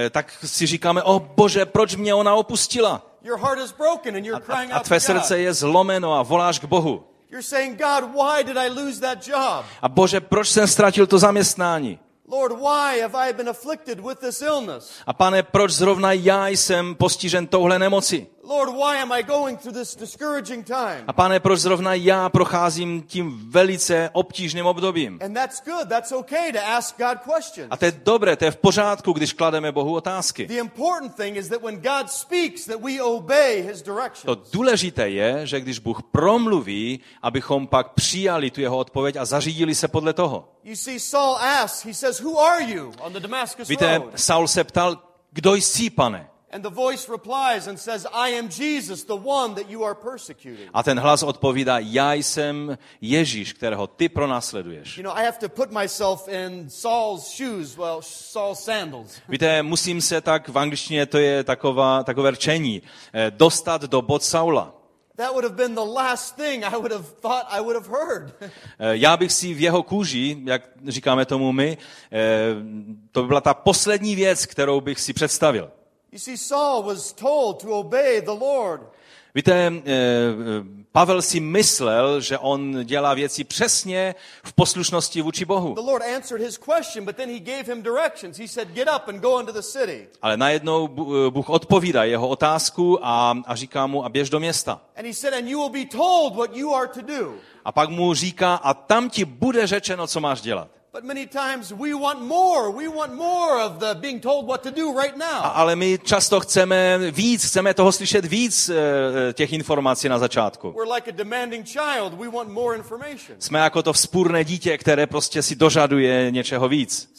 E, tak si říkáme, o bože, proč mě ona opustila? Your heart is broken and you're A, crying a out to tvé God. srdce je zlomeno a voláš k Bohu. You're saying, God, why did I lose that job? A bože, proč jsem ztratil to zaměstnání? Lord, why have I been afflicted with this illness? A pane, proč zrovna já jsem postižen touhle nemoci? Lord, why am I going through this discouraging time? A pane, proč zrovna já procházím tím velice obtížným obdobím? And that's good. That's okay to ask God questions. A to je dobré, to je v pořádku, když klademe Bohu otázky. The important thing is that when God speaks, that we obey His To directions. důležité je, že když Bůh promluví, abychom pak přijali tu jeho odpověď a zařídili se podle toho. You see, Saul asks, he says, Who are you on the Damascus Víte? Saul se ptal, kdo jsi, pane? And the voice replies and says, I am Jesus, the one that you are persecuting. A ten hlas odpovídá, já jsem Ježíš, kterého ty pronásleduješ. You know, I have to put myself in Saul's shoes, well, Saul's sandals. [LAUGHS] Víte, musím se tak, v angličtině to je taková, takové rčení, eh, dostat do bod Saula. That would have been the last thing I would have thought I would have heard. [LAUGHS] Eh, Já bych si v jeho kůži, jak říkáme tomu my, eh, to by byla ta poslední věc, kterou bych si představil. You see, Saul was told to obey the Lord. Víte, eh, Pavel si myslel, že on dělá věci přesně v poslušnosti vůči Bohu. The Lord answered his question, but then he gave him directions. He said, Get up and go into the city. Ale najednou Bu- Bůh odpovídá jeho otázku a, a říká mu, a běž do města. And he said, And you will be told what you are to do. A pak mu říká, a tam ti bude řečeno, co máš dělat. But many times we want more. We want more of the being told what to do right A, now. ale my často chceme víc, chceme toho slyšet víc eh, těch informací na začátku. We're like a demanding child. We want more information. Jsme jako to vzpůrné dítě, které prostě si dožaduje něčeho víc.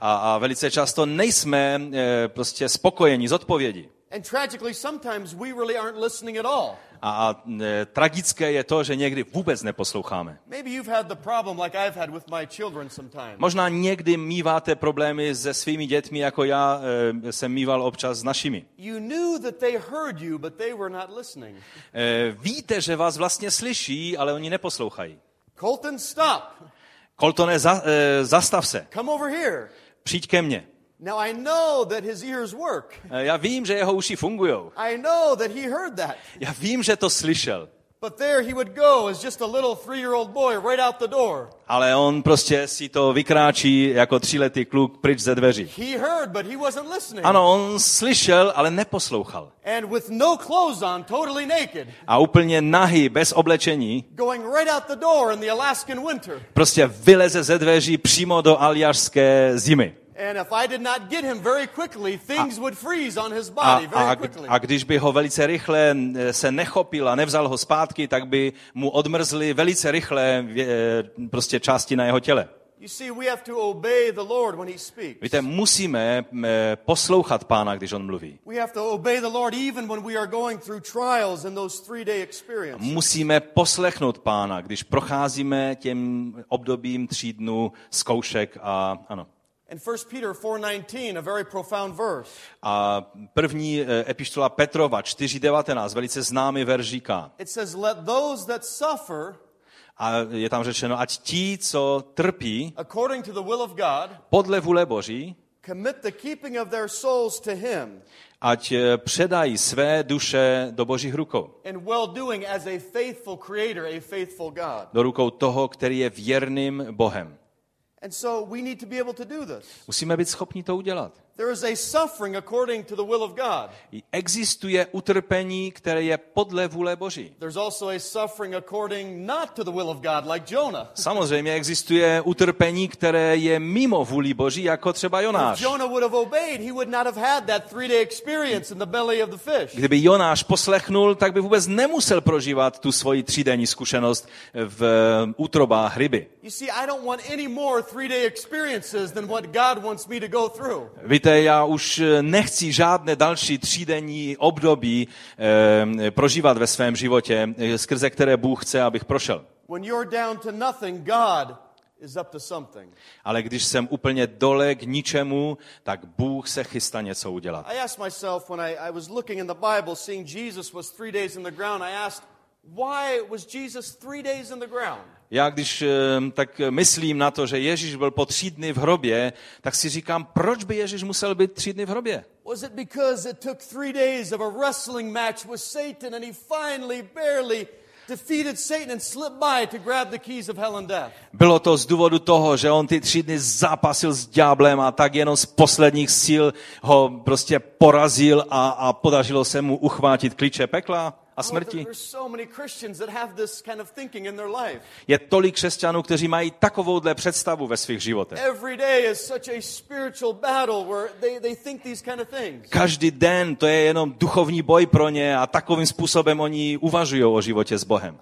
A, a velice často nejsme eh, prostě spokojeni z odpovědi. And tragically, sometimes we really aren't listening at all. A, a e, tragické je to, že někdy vůbec neposloucháme. Maybe you've had the problem like I've had with my children sometimes. Možná někdy míváte problémy se svými dětmi, jako já e, jsem mýval občas s našimi. You knew that they heard you, but they were not listening. E, víte, že vás vlastně slyší, ale oni neposlouchají. Colton, stop. Coltone, za, e, zastav se, Come over here. přijď ke mně. Now I know that his ears work. E, já vím, že jeho uši fungují. I know that he heard that. Já vím, že to slyšel. But there he would go as just a little three year old boy right out the door. Ale on prostě si to vykráčí jako tříletý kluk pryč ze dveří. He heard, but he wasn't listening. Ano, on slyšel, ale neposlouchal. And with no clothes on, totally naked, A úplně nahý, bez oblečení, going right out the door in the Alaskan winter. prostě vyleze ze dveří přímo do aljašské zimy. And if I did not get him very quickly, things would freeze on his A, body a, very quickly. a když by ho velice rychle se nechopil a nevzal ho zpátky, tak by mu odmrzly velice rychle eh, prostě části na jeho těle. You see, we have to obey the Lord when He speaks. Víte, musíme eh, poslouchat pána, když on mluví. We have to obey the Lord even when we are going through trials in those three day experiences. Musíme poslechnout pána, když procházíme těm obdobím tří dnů zkoušek a ano. In 1 Peter 4:19, a very profound verse. A první eh, epištola Petrova 4.19, velice známý verš říká. It says, "Let those that suffer A je tam řečeno, ať ti, co trpí according to the will of God, podle vůle Boží, commit the keeping of their souls to Him ať eh, předají své duše do Božích rukou. in well doing as a faithful Creator, a faithful God." Do rukou toho, který je věrným Bohem. Musíme být schopni to udělat. There is a suffering according to the will of God. Existuje utrpení, které je podle vůle Boží. There's also a suffering according not to the will of God, like Jonah. [LAUGHS] Samozřejmě existuje utrpení, které je mimo vůli Boží, jako třeba If Jonáš. Jonah would have obeyed, he would not have had that three day experience in the belly of the fish. Kdyby Jonáš poslechnul, tak by vůbec nemusel prožívat tu svoji třídenní zkušenost v eh, útrobách ryby. You see, I don't want any more three day experiences than what God wants me to go through. Víte, já už eh, nechci žádné další třídenní období eh, prožívat ve svém životě, eh, skrze které Bůh chce, abych prošel. Ale když jsem úplně dole k ničemu, tak Bůh se chystá něco udělat. I asked myself when I, I was looking in the Bible, seeing Jesus was three days in the ground, I asked, why was Jesus three days in the ground? Já když tak myslím na to, že Ježíš byl po tři dny v hrobě, tak si říkám, proč by Ježíš musel být tři dny v hrobě? Was it because it took three days of a wrestling match with Satan and he finally barely defeated Satan and slipped by to grab the keys of hell and death? Bylo to z důvodu toho, že on ty tři dny zápasil s ďáblem a tak jenom z posledních sil ho prostě porazil a, a podařilo se mu uchvátit klíče pekla a Oh, smrti. Je tolik křesťanů, kteří mají takovouhle představu ve svých životech. Každý den to je jenom duchovní boj pro ně a takovým způsobem oni uvažují o životě s Bohem.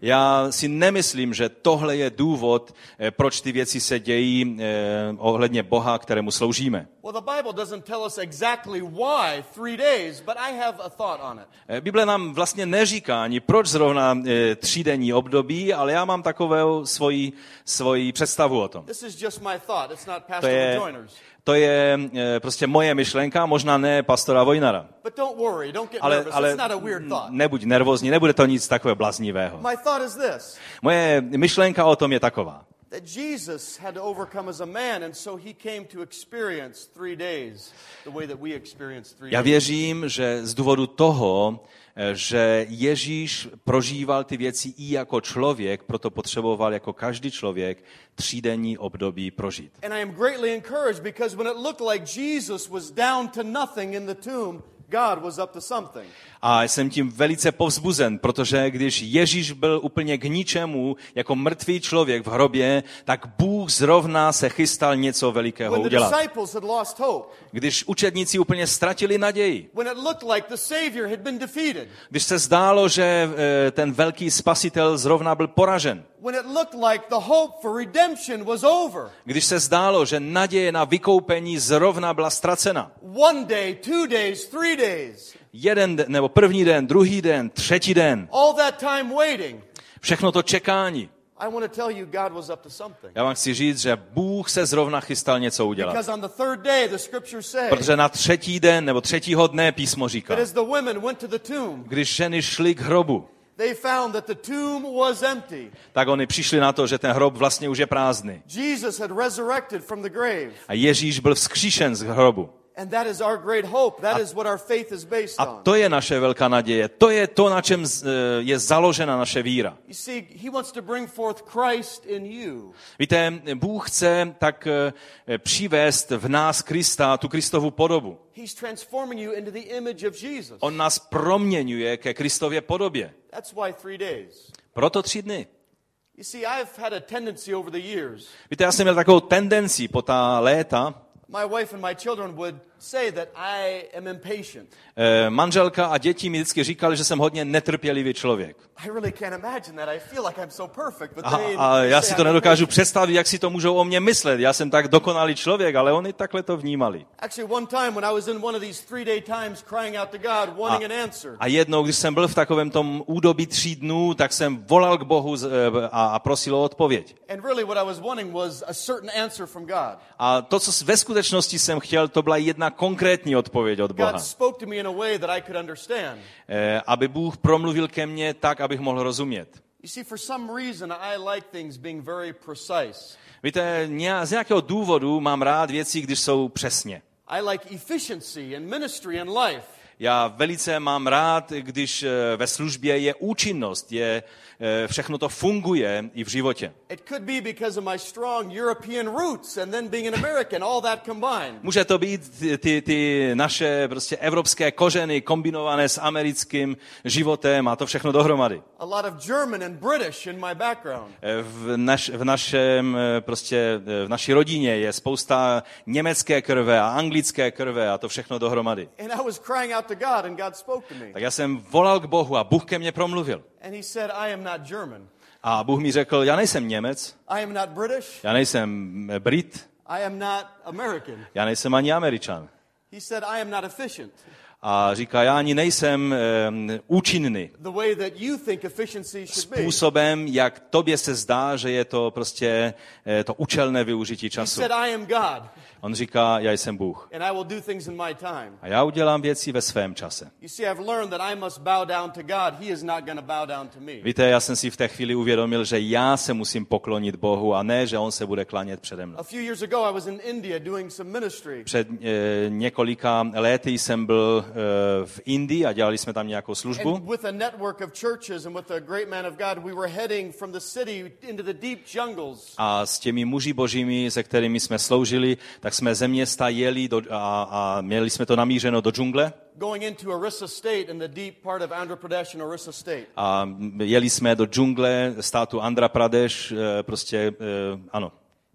Já si nemyslím, že tohle je důvod, eh, proč ty věci se dějí eh, ohledně Boha, kterému sloužíme. Well, the Bible doesn't tell us exactly why three days, but I have a thought on it. Bible nám vlastně neříká ani proč zrovna eh, třídenní období, ale já mám takovou svoji, svoji představu o tom. To je, to je eh, prostě moje myšlenka, možná ne pastora Vojnara. Ale, ale nebuď nervózní, nebude to nic takového bláznivého. Moje myšlenka o tom je taková. That Jesus had to overcome as a man, and so he came to experience three days the way that we experience three Já days. věřím, že z důvodu toho, eh, že Ježíš prožíval ty věci i jako člověk, proto potřeboval jako každý člověk třídenní období prožít. And I am greatly encouraged because when it looked like Jesus was down to nothing in the tomb, God was up to something. A jsem tím velice povzbuzen, protože když Ježíš byl úplně k ničemu, jako mrtvý člověk v hrobě, tak Bůh zrovna se chystal něco velikého When the udělat. disciples had lost hope, Když učedníci úplně ztratili naději, when it looked like the Savior had been defeated, když se zdálo, že eh, ten velký spasitel zrovna byl poražen, when it looked like the hope for redemption was over, když se zdálo, že naděje na vykoupení zrovna byla ztracena. one day, two days, three days, Jeden den, nebo první den, druhý den, třetí den, all that time waiting, všechno to čekání. I want to tell you God was up to something. Já vám chci říct, že Bůh se zrovna chystal něco udělat. Because on the third day, the scriptures say Protože na třetí den nebo třetího dne písmo říká, that as the women went to the tomb, když ženy šly k hrobu, they found that the tomb was empty. tak oni přišli na to, že ten hrob vlastně už je prázdný. Jesus had resurrected from the grave. A Ježíš byl vzkříšen z hrobu. And that is our great hope. That is what our faith is based A to je naše velká naděje. To je to, na čem eh, je založena naše víra. You see, he wants to bring forth Christ in you. Víte, Bůh chce tak eh, přivést v nás Krista, tu Kristovu podobu. He's transforming you into the image of Jesus. On nás proměňuje ke Kristově podobě. That's why three days. Proto tři dny. You see, I've had a tendency over the years. Víte, já jsem měl takovou tendenci po ta léta, My wife and my children would say that I am impatient. Eh, manželka a děti mi vždycky říkali, že jsem hodně netrpělivý člověk. I really can't imagine that. I feel like I'm so perfect, but A, they, a já say si to nedokážu představit, jak si to můžou o mě myslet. Já jsem tak dokonalý člověk, ale oni takhle to vnímali. Answer, A jednou, když jsem byl v takovém tom údobí tří dnů, tak jsem volal k Bohu eh, a, a prosil o odpověď. and really what I was wanting was a certain answer from God. A to, co ve skutečnosti jsem chtěl, to byla jedna konkrétní odpověď od Boha. Eh, Aby Bůh promluvil ke mně tak, abych mohl rozumět. Víte, z nějakého důvodu mám rád věci, když jsou přesně. I like efficiency in ministry and life. Já velice mám rád, když eh, ve službě je účinnost, je, eh, všechno to funguje i v životě. Může to být ty, ty, naše prostě evropské kořeny kombinované s americkým životem a to všechno dohromady. Eh, V, naš, v, našem, prostě, v naší rodině je spousta německé krve a anglické krve a to všechno dohromady. And I was crying out to God, and God spoke to me. Tak já jsem volal k Bohu a Bůh ke mně promluvil. And He said, I am not German. A Bůh mi řekl, já nejsem Němec, I am not British. já nejsem eh, Brit, I am not American. já nejsem ani Američan. He said, I am not efficient. A říká, já ani nejsem um, účinný The way that you think efficiency should be. He způsobem, jak tobě se zdá, že je to prostě eh, to účelné využití času. On říká, já jsem Bůh. and I will do things in my time. A já udělám věci ve svém čase. Víte, já jsem si v té chvíli uvědomil, že já se musím poklonit Bohu a ne, že On se bude klanět přede mnou. Před e, několika lety jsem byl e, v Indii a dělali jsme tam nějakou službu. A s těmi muži božími, se kterými jsme sloužili, tak jsme ze města jeli do, a, a měli jsme to namířeno do džungle. Going into Orissa State in the deep part of Andhra Pradesh and Orissa State. A jeli jsme do džungle státu Andhra Pradesh, e, prostě, e, ano.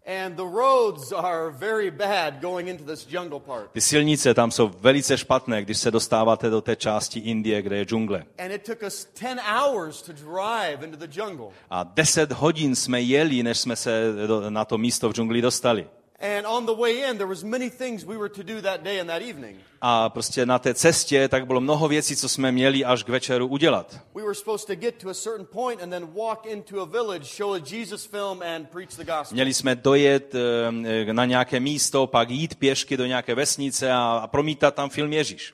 And the roads are very bad going into this jungle part. Ty silnice tam jsou velice špatné, když se dostáváte do té části Indie, kde je džungle. And it took us 10 hours to drive into the jungle. A deset hodin jsme jeli, než jsme se do, na to místo v džungli dostali. And on the way in, there was many things we were to do that day and that evening. A prostě na té cestě tak bylo mnoho věcí, co jsme měli až k večeru udělat. We were supposed to get to a certain point and then walk into a village, show a Jesus film, and preach the gospel. Měli jsme dojet eh, na nějaké místo, pak jít pěšky do nějaké vesnice a, a promítat tam film Ježíš.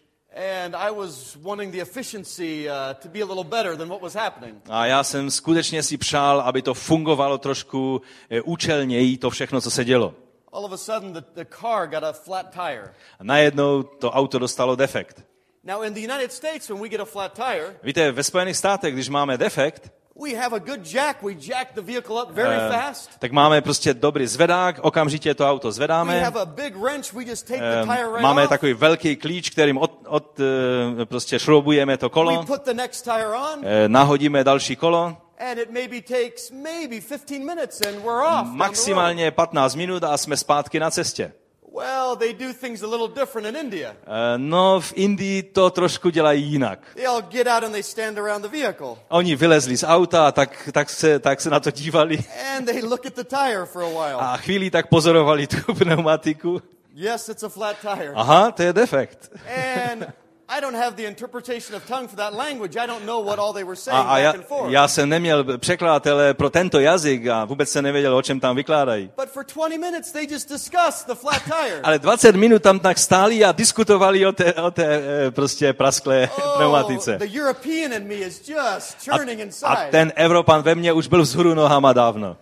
And I was wanting the efficiency uh, to be a little better than what was happening. A já jsem skutečně si přál, aby to fungovalo trošku eh, účelněji, to všechno, co se dělo. All of a sudden, the, the car got a flat tire. A najednou to auto dostalo defekt. Now, in the United States, when we get a flat tire, Víte, ve Spojených státech, když máme defekt, we have a good jack. We jack the vehicle up very eh, fast. tak máme prostě dobrý zvedák, okamžitě to auto We zvedáme. have a big wrench. We just take the Ehm, tire right Máme off. takový velký klíč, kterým od, od, eh, prostě šroubujeme to We kolo, put the next tire on, eh, nahodíme další kolo, and it maybe takes maybe 15 minutes, and we're off. down the road. maximálně 15 minut a jsme zpátky na cestě. Well, they do things a little different in India. Eh, No, v Indii to trošku dělají jinak. They all get out and they stand around the vehicle, Oni vylezli z auta, tak, tak, se, tak se na to dívali and they look at the tire for a while. a chvíli tak pozorovali tu [LAUGHS] pneumatiku. Yes, it's a flat tire. Aha, to je defekt. And I don't have the interpretation of tongue for that language. I don't know what all they were A, saying a já, back and forth. já jsem neměl překladatele pro tento jazyk a vůbec se nevěděl, o čem tam vykládají. But for 20 minutes, they just discussed the flat tire. Ale 20 minut tam tak stáli a diskutovali o té, o té eh, prostě prasklé Oh, pneumatice. the European in me is just churning A inside. ten Evropan ve mně už byl vzhůru nohama dávno.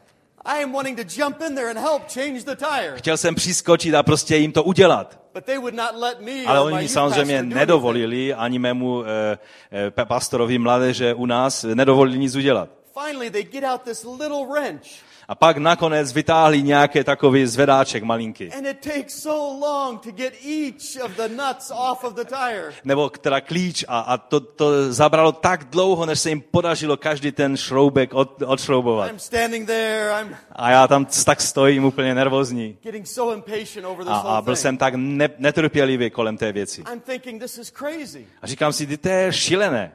I am wanting to jump in there and help change the tire. Chtěl jsem přiskočit a prostě jim to udělat. But they would not let me Ale my oni youth samozřejmě nedovolili ani mému eh, eh, pastorovi mládeže u nás, nedovolili nic udělat. Finally, they get out this little wrench. A pak nakonec vytáhli nějaké takový zvedáček malinký. Nebo teda klíč a, a to, to zabralo tak dlouho, než se jim podařilo každý ten šroubek od, odšroubovat. I'm standing there, I'm A já tam tak stojím úplně nervózní. A, a byl jsem tak ne, netrpělivý kolem té věci. A říkám si, "Ty, to je šílené.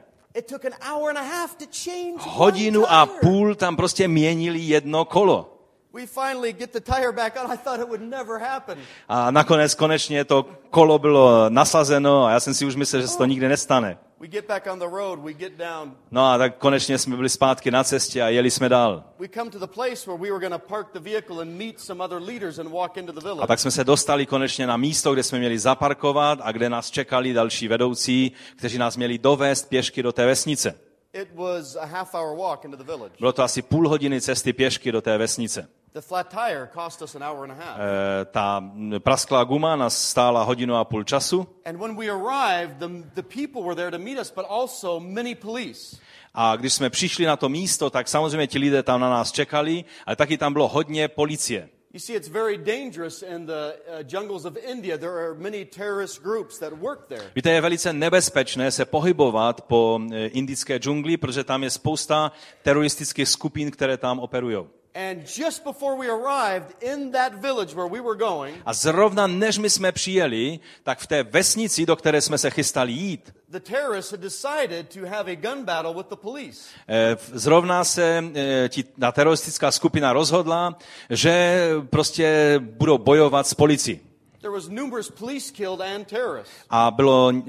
Hodinu a půl tam prostě měnili jedno kolo. We finally get the tire back on. I thought it would never happen. A nakonec konečně to kolo bylo nasazeno a já jsem si už myslel, že se to nikdy nestane. We get back on the road, we get down. No a tak konečně jsme byli zpátky na cestě a jeli jsme dál. We come to the place where we were going to park the vehicle and meet some other leaders and walk into the village. A tak jsme se dostali konečně na místo, kde jsme měli zaparkovat a kde nás čekali další vedoucí, kteří nás měli dovést pěšky do té vesnice. It was a half hour walk into the village. Bylo to asi půl hodiny cesty pěšky do té vesnice. The flat tire cost us an hour and a half. E, ta prasklá guma nás stála hodinu a půl času And when we arrived, the, the people were there to meet us, but also many police. a když jsme přišli na to místo, tak samozřejmě ti lidé tam na nás čekali, ale taky tam bylo hodně policie. You see, it's very dangerous in the uh, jungles of India. There are many terrorist groups that work there. Víte, je velice nebezpečné se pohybovat po e, indické džungli, protože tam je spousta teroristických skupin, které tam operují. And just before we arrived in that village where we were going, A zrovna než my jsme přijeli, tak v té vesnici, do které jsme se chystali jít, the terrorists had decided to have a gun battle with the police. v- zrovna se eh, ta teroristická skupina rozhodla, že prostě budou bojovat s policií. There was numerous police killed and terrorists. A bylo, eh,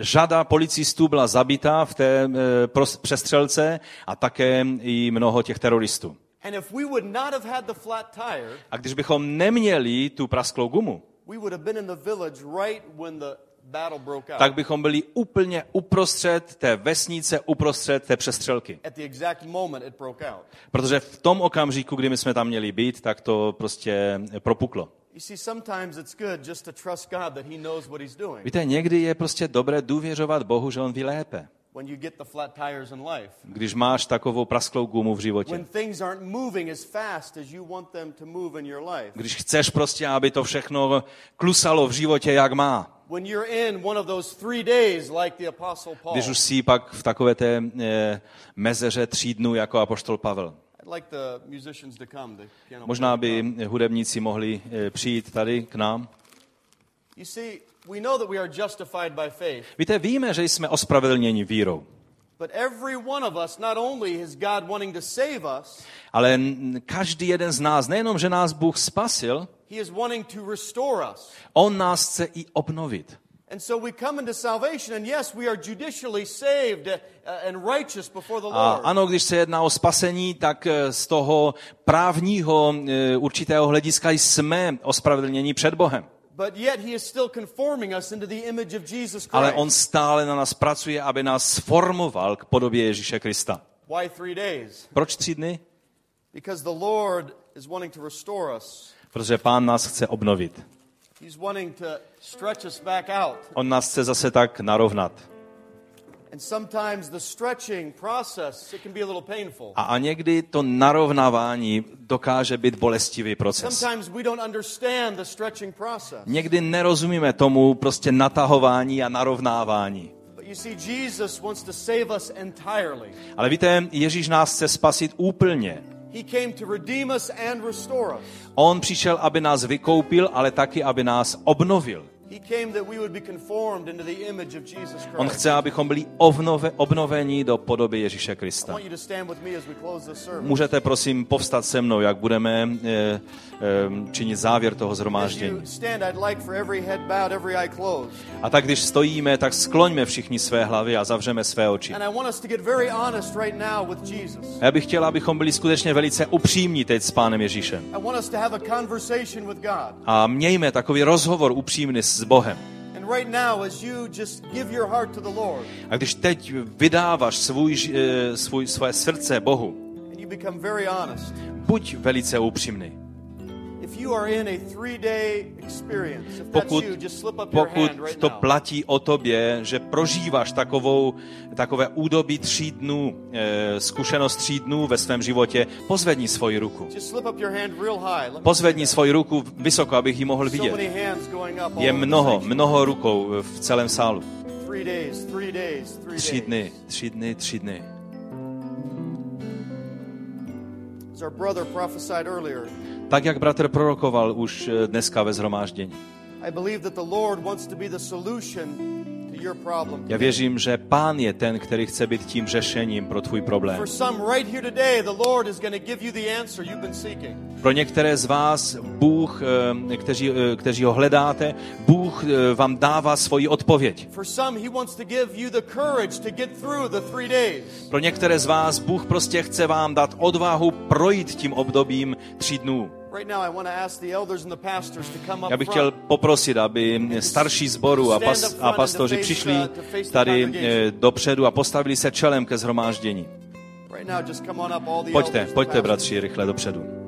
řada policistů byla zabita v té eh, přestřelce a také i mnoho těch teroristů. And if we would not have had the flat tire, A když bychom neměli tu prasklou gumu, we would have been in the village right when the battle broke out. tak bychom byli úplně uprostřed té vesnice, uprostřed té přestřelky. At the exact moment it broke out. Protože v tom okamžiku, kdy my jsme tam měli být, tak to prostě propuklo. You see, sometimes it's good just to trust God that He knows what He's doing Víte, někdy je prostě dobré důvěřovat Bohu, že On ví lépe. When you get the flat tires in life. Když máš takovou prasklou gumu v životě. Když chceš prostě, aby to všechno klusalo v životě, jak má. Když už jsi pak v takové té eh, mezeře tří dnů jako apoštol Pavel. Možná by hudebníci mohli eh, přijít tady k nám. Víte, víme, že jsme ospravedlněni vírou. but every one of us, not only is God wanting to save us, Ale každý jeden z nás, nejenom, že nás Bůh spasil, He is wanting to restore us. On nás chce i obnovit. And so we come into salvation, and yes, we are judicially saved uh, and righteous before the A Lord. ano, když se jedná o spasení, tak eh, z toho právního eh, určitého hlediska jsme ospravedlněni před Bohem. But yet he is still conforming us into the image of Jesus Christ. Ale on stále na nás pracuje, aby nás sformoval k podobě Ježíše Krista. Why three days? Proč tři dny? Because the Lord is wanting to restore us. Protože pán nás chce obnovit. He's wanting to stretch us back out. On nás chce zase tak narovnat. A little painful. A, někdy to narovnávání dokáže být bolestivý proces. Sometimes we don't understand the stretching process. Někdy nerozumíme tomu prostě natahování a narovnávání. But you see, Jesus wants to save us entirely. Ale víte, Ježíš nás chce spasit úplně. He came to redeem us and restore us. On přišel, aby nás vykoupil, ale taky, aby nás obnovil. He came that we would be conformed into the image of Jesus On Christ. chce, abychom byli obnove, obnoveni do podoby Ježíše Krista. Můžete prosím povstat se mnou, jak budeme eh, eh, činit závěr toho zhromáždění. A tak když stojíme, tak skloňme všichni své hlavy a zavřeme své oči. Já bych chtěl, abychom byli skutečně velice upřímní teď s Pánem Ježíšem. A mějme takový rozhovor upřímný s Bohem. And right now, as you just give your heart to the Lord A když teď vydáváš svůj, eh, svůj, své srdce Bohu, buď velice upřímný. Pokud, pokud to platí o tobě, že prožíváš takovou, takové údobí tří dnů, eh, zkušenost tří dnů ve svém životě, pozvedni svoji ruku. Pozvedni svoji ruku vysoko, abych ji mohl vidět. Je mnoho, mnoho rukou v celém sálu. Tři dny, tři dny, tři dny. Tak, jak bratr prorokoval už eh, dneska ve zhromáždění. Já věřím, že Pán je ten, který chce být tím řešením pro tvůj problém. Pro některé z vás Bůh, eh, kteří, eh, kteří ho hledáte, Bůh vám dává svoji odpověď. Pro některé z vás Bůh prostě chce vám dát odvahu projít tím obdobím tří dnů. Right now, I want to ask the elders and the pastors to come up Já bych chtěl poprosit, aby starší zboru a, pas, a pastoři přišli tady eh, dopředu a postavili se čelem ke zhromáždění. Pojďte, pojďte, bratři, rychle dopředu.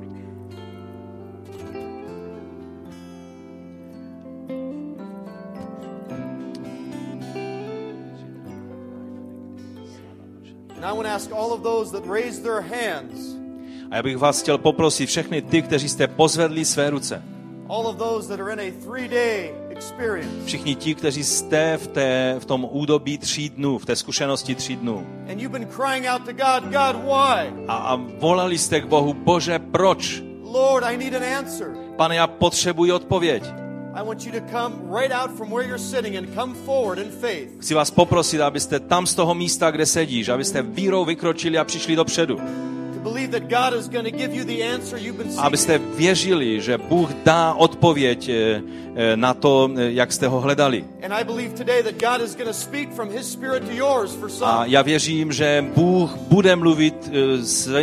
I want to ask all of those that raised their hands, A já bych vás chtěl poprosit všechny ty, kteří jste pozvedli své ruce. Všichni ti, kteří jste v, té, v tom údobí tří dnů, v té zkušenosti tří dnů. A, a volali jste k Bohu, Bože, proč? Pane, já potřebuji odpověď. Chci vás poprosit, abyste tam z toho místa, kde sedíš, abyste vírou vykročili a přišli dopředu. To believe that God is going to give you the answer you've been A seeking. abyste věřili, že Bůh dá odpověď eh, eh, na to, eh, jak jste ho hledali. And I believe today that God is going to speak from His Spirit to yours for A já věřím, že Bůh bude mluvit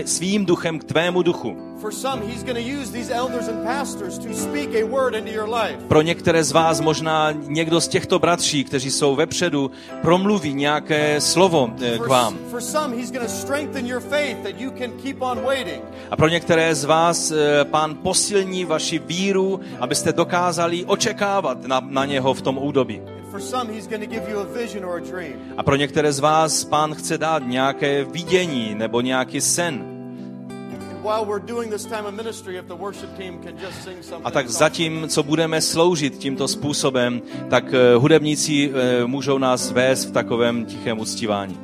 svým duchem k tvému duchu. For some, He's going to use these elders and pastors to speak a word into your life. Pro některé z vás možná někdo z těchto bratří, kteří jsou vepředu, promluví nějaké slovo k vám. for some, He's going to strengthen your faith that you can keep on waiting. A pro některé z vás eh, pán posilní vaši víru, abyste dokázali očekávat na, na něho v tom údobí. And for some, He's going to give you a vision or a dream. A pro některé z vás pán chce dát nějaké vidění nebo nějaký sen. A tak zatím, co budeme sloužit tímto způsobem, tak eh, hudebníci eh, můžou nás vést v takovém tichém uctívání.